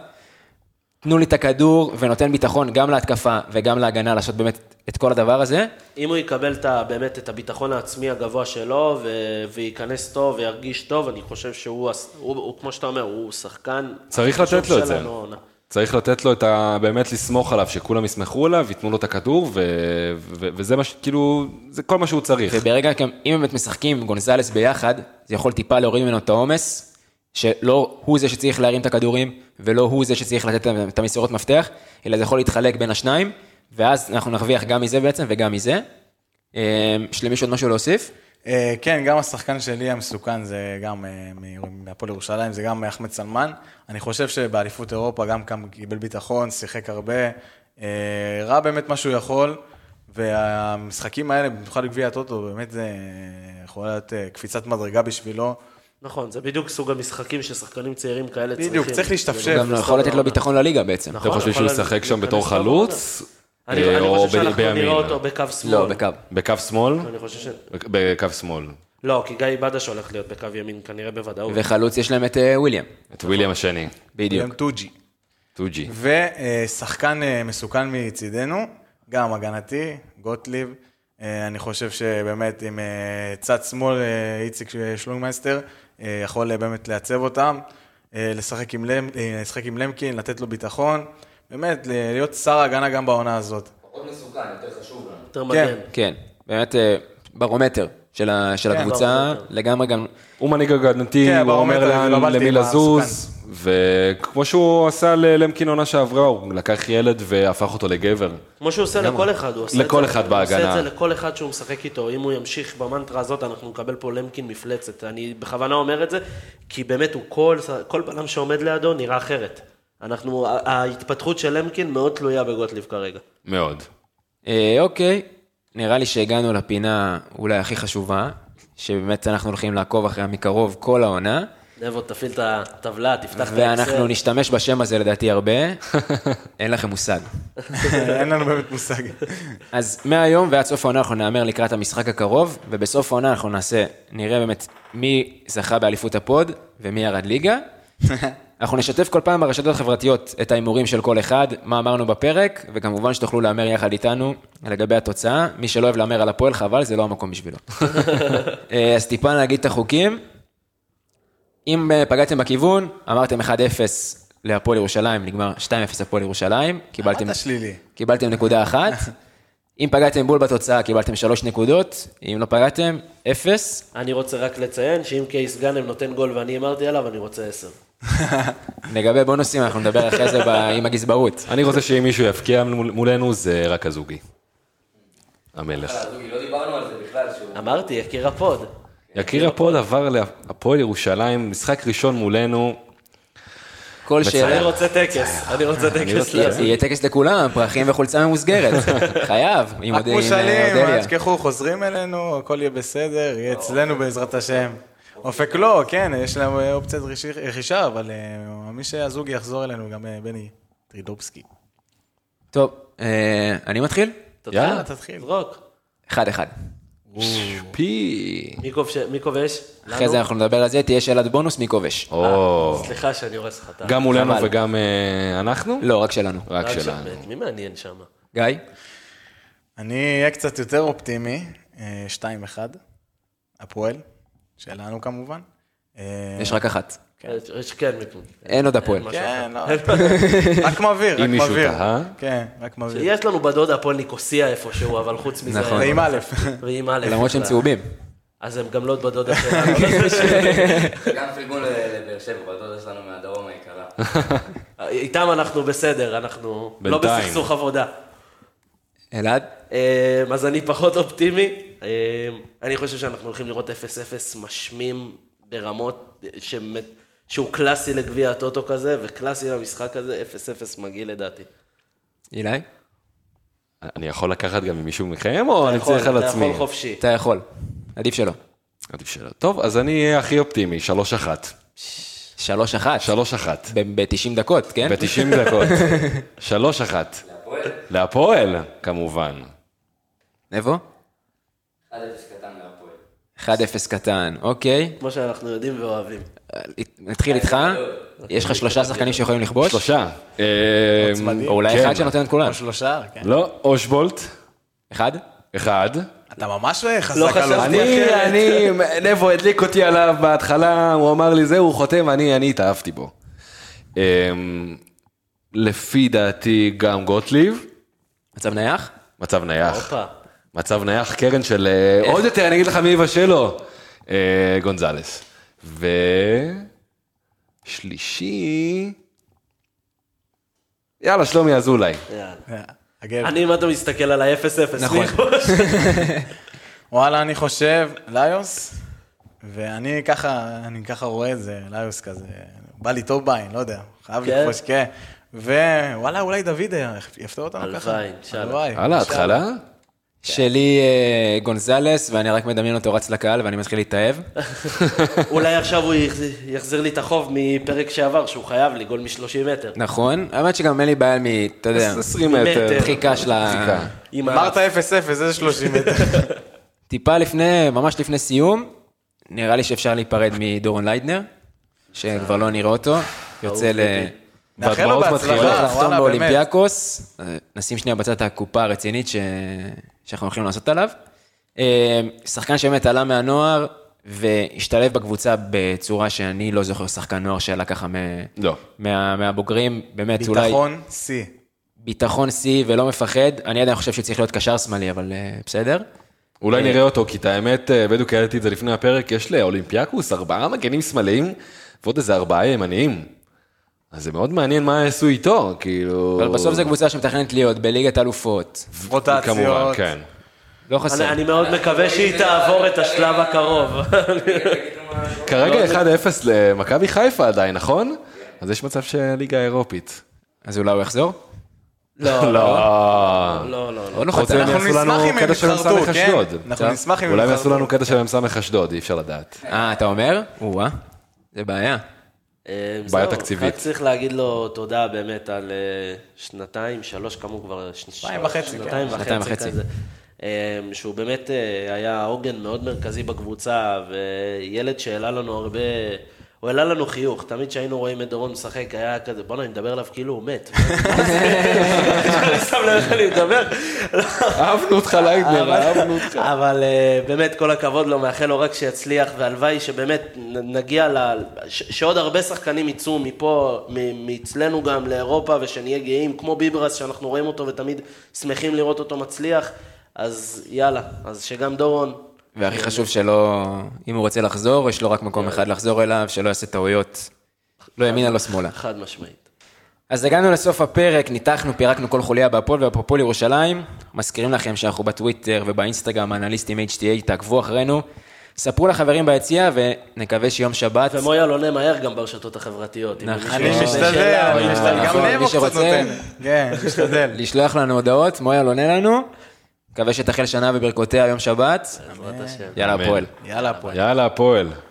תנו לי את הכדור ונותן ביטחון גם להתקפה וגם להגנה לעשות באמת את כל הדבר הזה. אם הוא יקבל את, באמת את הביטחון העצמי הגבוה שלו, ו- וייכנס טוב וירגיש טוב, אני חושב שהוא, הס- הוא, הוא, כמו שאתה אומר, הוא שחקן... צריך לתת לו את זה. העונה. צריך לתת לו את ה... באמת לסמוך עליו, שכולם יסמכו עליו, ייתנו לו את הכדור, ו... ו... וזה מה ש... כאילו, זה כל מה שהוא צריך. וברגע, אם באמת משחקים גונזלס ביחד, זה יכול טיפה להוריד ממנו את העומס, שלא הוא זה שצריך להרים את הכדורים, ולא הוא זה שצריך לתת את המסירות מפתח, אלא זה יכול להתחלק בין השניים, ואז אנחנו נרוויח גם מזה בעצם וגם מזה. אה, יש למישהו עוד משהו להוסיף? אה, כן, גם השחקן שלי המסוכן זה גם אה, מ- מהפועל ירושלים, זה גם אחמד סלמן. אני חושב שבאליפות אירופה גם כאן קיבל ביטחון, שיחק הרבה, אה, ראה באמת מה שהוא יכול, והמשחקים האלה, במיוחד בגביע הטוטו, באמת זה יכול להיות קפיצת מדרגה בשבילו. נכון, זה בדיוק סוג המשחקים ששחקנים צעירים כאלה צריכים. בדיוק, צריך להשתפשף. הוא גם יכול לתת לו ביטחון לליגה בעצם. אתם נכון, חושבים שהוא ישחק שם בתור חלוץ? אני, אה, אני חושב שאנחנו בימין? נראה אותו בקו שמאל. לא, בקו. בקו שמאל? אני חושב ש... בקו שמאל. לא, כי גיא בדש הולך להיות בקו ימין, כנראה בוודאות. וחלוץ יש להם את אה, וויליאם. את וויליאם השני, בדיוק. טוג'י. טוג'י. ושחקן אה, מסוכן מצידנו, גם הגנתי, גוטליב. אני חושב שבאמת עם צד שמאל, איציק שלונגמייסטר, אה, יכול באמת לייצב אותם, לשחק עם, למ, לשחק עם למקין, לתת לו ביטחון, באמת להיות שר ההגנה גם בעונה הזאת. פחות מסוכן, יותר חשוב לנו. יותר כן. מגן. כן, באמת אה, ברומטר של ה- של כן, הקבוצה. לגמרי גם... הוא מנהיג הגנתי, כן, הוא אומר לאן, למי לזוז, וכמו שהוא עשה ללמקין עונה שעברה, הוא לקח ילד והפך אותו לגבר. כמו שהוא עושה לכל אחד, הוא עושה לכל את זה, אחד הוא עושה בהגנה. את זה לכל אחד שהוא משחק איתו. אם הוא ימשיך במנטרה הזאת, אנחנו נקבל פה למקין מפלצת. אני בכוונה אומר את זה, כי באמת הוא כל, כל בלם שעומד לידו נראה אחרת. אנחנו, ההתפתחות של למקין מאוד תלויה בגוטליב כרגע. מאוד. אה, אוקיי, נראה לי שהגענו לפינה אולי הכי חשובה, שבאמת אנחנו הולכים לעקוב אחריה מקרוב כל העונה, נבו, תפעיל את הטבלה, תפתח את ואנחנו האקסל. נשתמש בשם הזה לדעתי הרבה, אין לכם מושג. אין לנו באמת מושג. אז מהיום ועד סוף העונה אנחנו נאמר לקראת המשחק הקרוב, ובסוף העונה אנחנו נעשה, נראה באמת מי זכה באליפות הפוד ומי ירד ליגה. אנחנו נשתף כל פעם ברשתות החברתיות את ההימורים של כל אחד, מה אמרנו בפרק, וכמובן שתוכלו להמר יחד איתנו לגבי התוצאה. מי שלא אוהב להמר על הפועל, חבל, זה לא המקום בשבילו. אה, אז טיפה נגיד את החוקים. אם אה, פגעתם בכיוון, אמרתם 1-0 להפועל ירושלים, נגמר 2-0 הפועל ירושלים, קיבלתם... אמרת שלילי. קיבלתם נקודה אחת. אם פגעתם בול בתוצאה, קיבלתם שלוש נקודות. אם לא פגעתם, אפס. אני רוצה רק לציין שאם קייס גאנם נותן גול ואני הימרתי עליו, אני רוצה עשר. לגבי בונוסים, אנחנו נדבר אחרי זה ב- עם הגזברות. אני רוצה שאם מישהו יבקיע מול- מולנו, זה רק אזוגי. המלך. אזוגי, לא דיברנו על זה בכלל. אמרתי, יקיר ה pod. יקיר הפועל עבר להפועל ירושלים, משחק ראשון מולנו. כל אני שאלה. רוצה טקס, אני רוצה טקס. יהיה- טקס לכולם, פרחים וחולצה ממוסגרת. חייב. עם רק אה, מושאלים, אודליה. אל תשכחו, חוזרים אלינו, הכל יהיה בסדר, יהיה אצלנו בעזרת השם. אופק לא, כן, יש לנו אה, אופציית רכיש- רכישה, אבל אה, מי שהזוג יחזור אלינו, גם אה, בני טרידובסקי. טוב, אני מתחיל? יאללה, תתחיל. זרוק. אחד אחד. פי. מי כובש-? אחרי? זה אנחנו נדבר על זה, תהיה שאלת בונוס מי כובש. סליחה שאני הורס לך את ה... גם מולנו. וגם אנחנו? לא, רק שלנו. רק שלנו. מי מעניין שם? גיא? אני אהיה קצת יותר אופטימי, אה, 2-1, הפועל, שלנו כמובן. אה, יש רק אחת. יש כן, אין עוד הפועל. כן. לא, רק מבהיר, רק אם מישהו מבהיר. כן, רק מבהיר. יש לנו בדוד הפועל ניקוסיה איפשהו, אבל חוץ מזה... נכון. ועם א'. ועם א'. למרות שהם. צהובים. אז הם גם לא בדודה שלנו. גם פרגון לבאר שבע, בדודה שלנו מהדרום היקרה. איתם אנחנו בסדר, אנחנו לא. בסכסוך עבודה. אלעד? אה, אז אני פחות אופטימי. אה, אני חושב שאנחנו הולכים לראות 0-0 משמים ברמות שבאמת, שהוא קלאסי לגביע הטוטו כזה, וקלאסי למשחק הזה, 0-0 מגעיל לדעתי. אילי? אני יכול לקחת גם ממישהו מכם, או אני אתה צריך על אתה עצמי? יכול חופשי. אתה יכול. עדיף שלא. עדיף שלא. טוב, אז אני אהיה הכי אופטימי, 3-1. שלוש אחת. 3-1. ב-90 דקות, כן? ב-90 דקות. 3-1. להפועל, להפועל, כמובן. איפה? 1-0 קטן להפועל. 1-0 קטן, אוקיי. כמו שאנחנו יודעים ואוהבים. נתחיל איתך. יש לך שלושה שחקנים שיכולים לכבוש? שלושה. אה, מוצמדים. או אולי כן. אחד שנותן את כולם. או שלושה, כן. לא, אושבולט, אחד? אחד. אתה ממש חזק לא על חשבתי אושבולט. אני, אחרת. אני, נבו הדליק אותי עליו בהתחלה, הוא אמר לי זהו, הוא חותם, אני, אני התאהבתי בו. אמ, לפי דעתי גם גוטליב, מצב נייח? מצב נייח. מצב נייח, קרן של... אה, עוד יותר, אני אגיד לך מי יבשל לו. אה, גונזלס. ושלישי... יאללה, שלומי אזולאי. יאללה. אה. אני, אם אתה מסתכל על ה-0-0, נכון. וואלה, אני חושב, ליוס, ואני ככה, אני ככה רואה את זה, ליוס כזה, בא לי טוב בעין, לא יודע, חייב כן? לכבוש, כן. ווואלה, אולי דוד יפתור אותנו ככה. הלוואי, אינשאללה. הלוואי. יאללה, התחלה? שלי אה, גונזלס, ואני רק מדמיין אותו רץ לקהל ואני מתחיל להתאהב. אולי עכשיו הוא יחזיר- לי את החוב מפרק שעבר, שהוא חייב לי גול מ-30 מטר. נכון, האמת שגם אין לי בעיה מ... אתה יודע, 20 מטר. דחיקה של ה... אמרת 0-0, איזה 30 מטר. טיפה לפני, ממש לפני סיום, נראה לי שאפשר להיפרד מדורון ליידנר, שכבר לא נראה אותו, יוצא ל... נאחל לו בהצלחה, וואלה, באמת. באולימפיאקוס, אה, נשים שנייה בצד הקופה הרצינית ש... שאנחנו הולכים לעשות עליו. אה, שחקן שבאמת עלה מהנוער והשתלב בקבוצה בצורה שאני לא זוכר שחקן נוער שעלה ככה מ... לא. מה... מהבוגרים, באמת אולי ביטחון, שיא. ביטחון שיא ולא מפחד, אני עדיין חושב שצריך להיות קשר שמאלי, אבל אה, בסדר. אולי נראה אותו, כי את האמת, אה, בדיוק העליתי את זה לפני הפרק, יש לאולימפיאקוס ארבעה מגנים שמאליים, ועוד איזה ארבעה ימניים. אז זה מאוד מעניין מה יעשו איתו, כאילו... אבל בסוף זו קבוצה שמתכננת להיות בליגת אלופות, כמובן, רוטציות. כן. לא חסר. אני, מאוד מקווה שהיא תעבור את השלב הקרוב. כרגע 1-0 למכבי חיפה עדיין, נכון? אז יש מצב שהליגה האירופית. אז אולי הוא יחזור? לא, לא. לא, לא, לא. לא חתם. מהם אנחנו נשמח אם הם של יתחרטו, מ"ס כן? אנחנו טוב. נשמח אם הם אולי הם יעשו יתחרטו. לנו קטע של מ"ס אשדוד, אי אפשר לדעת. אה, אתה אומר? או-אה, זה בעיה. אה, בעיה תקציבית. רק צריך להגיד לו תודה באמת על אה, שנתיים, שלוש, כמה הוא כבר? ש- שנתיים וחצי, שנתיים כן. שנתיים וחצי. כזה. אה, שהוא באמת היה עוגן מאוד מרכזי בקבוצה, וילד שהעלה לנו הרבה, הוא העלה לנו חיוך. תמיד כשהיינו רואים את דורון משחק, היה כזה, בוא'נה, אני מדבר עליו כאילו הוא מת. אני שם לב איך אני מדבר. אהבנו אותך ליידנר, אהבנו אותך. אבל אה, באמת, כל הכבוד לו, מאחל לו רק שיצליח, והלוואי שבאמת נגיע ל... שעוד הרבה שחקנים יצאו מפה, מאצלנו גם לאירופה, ושנהיה גאים, כמו ביברס, שאנחנו רואים אותו ותמיד שמחים לראות אותו מצליח, אז יאללה, אז שגם דורון, והכי חשוב שלא, אם הוא רוצה לחזור, יש לו רק מקום אחד לחזור אליו, שלא יעשה טעויות, לא ימינה, לא שמאלה. חד משמעית. אז הגענו לסוף הפרק, ניתחנו, פירקנו כל חוליה בהפועל ובפופול ירושלים. מזכירים לכם שאנחנו בטוויטר ובאינסטגרם, אנליסטים HTA, תעקבו אחרינו. ספרו לחברים ביציע ונקווה שיום שבת. ומויה לא נמהר גם ברשתות החברתיות. נכון. מישהו אני משתדל. נכון, גם מי נבו קצת נותן. כן, משתדל. לשלוח לנו הודעות, מויה לא עונה לנו. מקווה שתחל שנה בברכותיה יום שבת. יאללה. הפועל. יאללה, הפועל. יאללה, הפועל.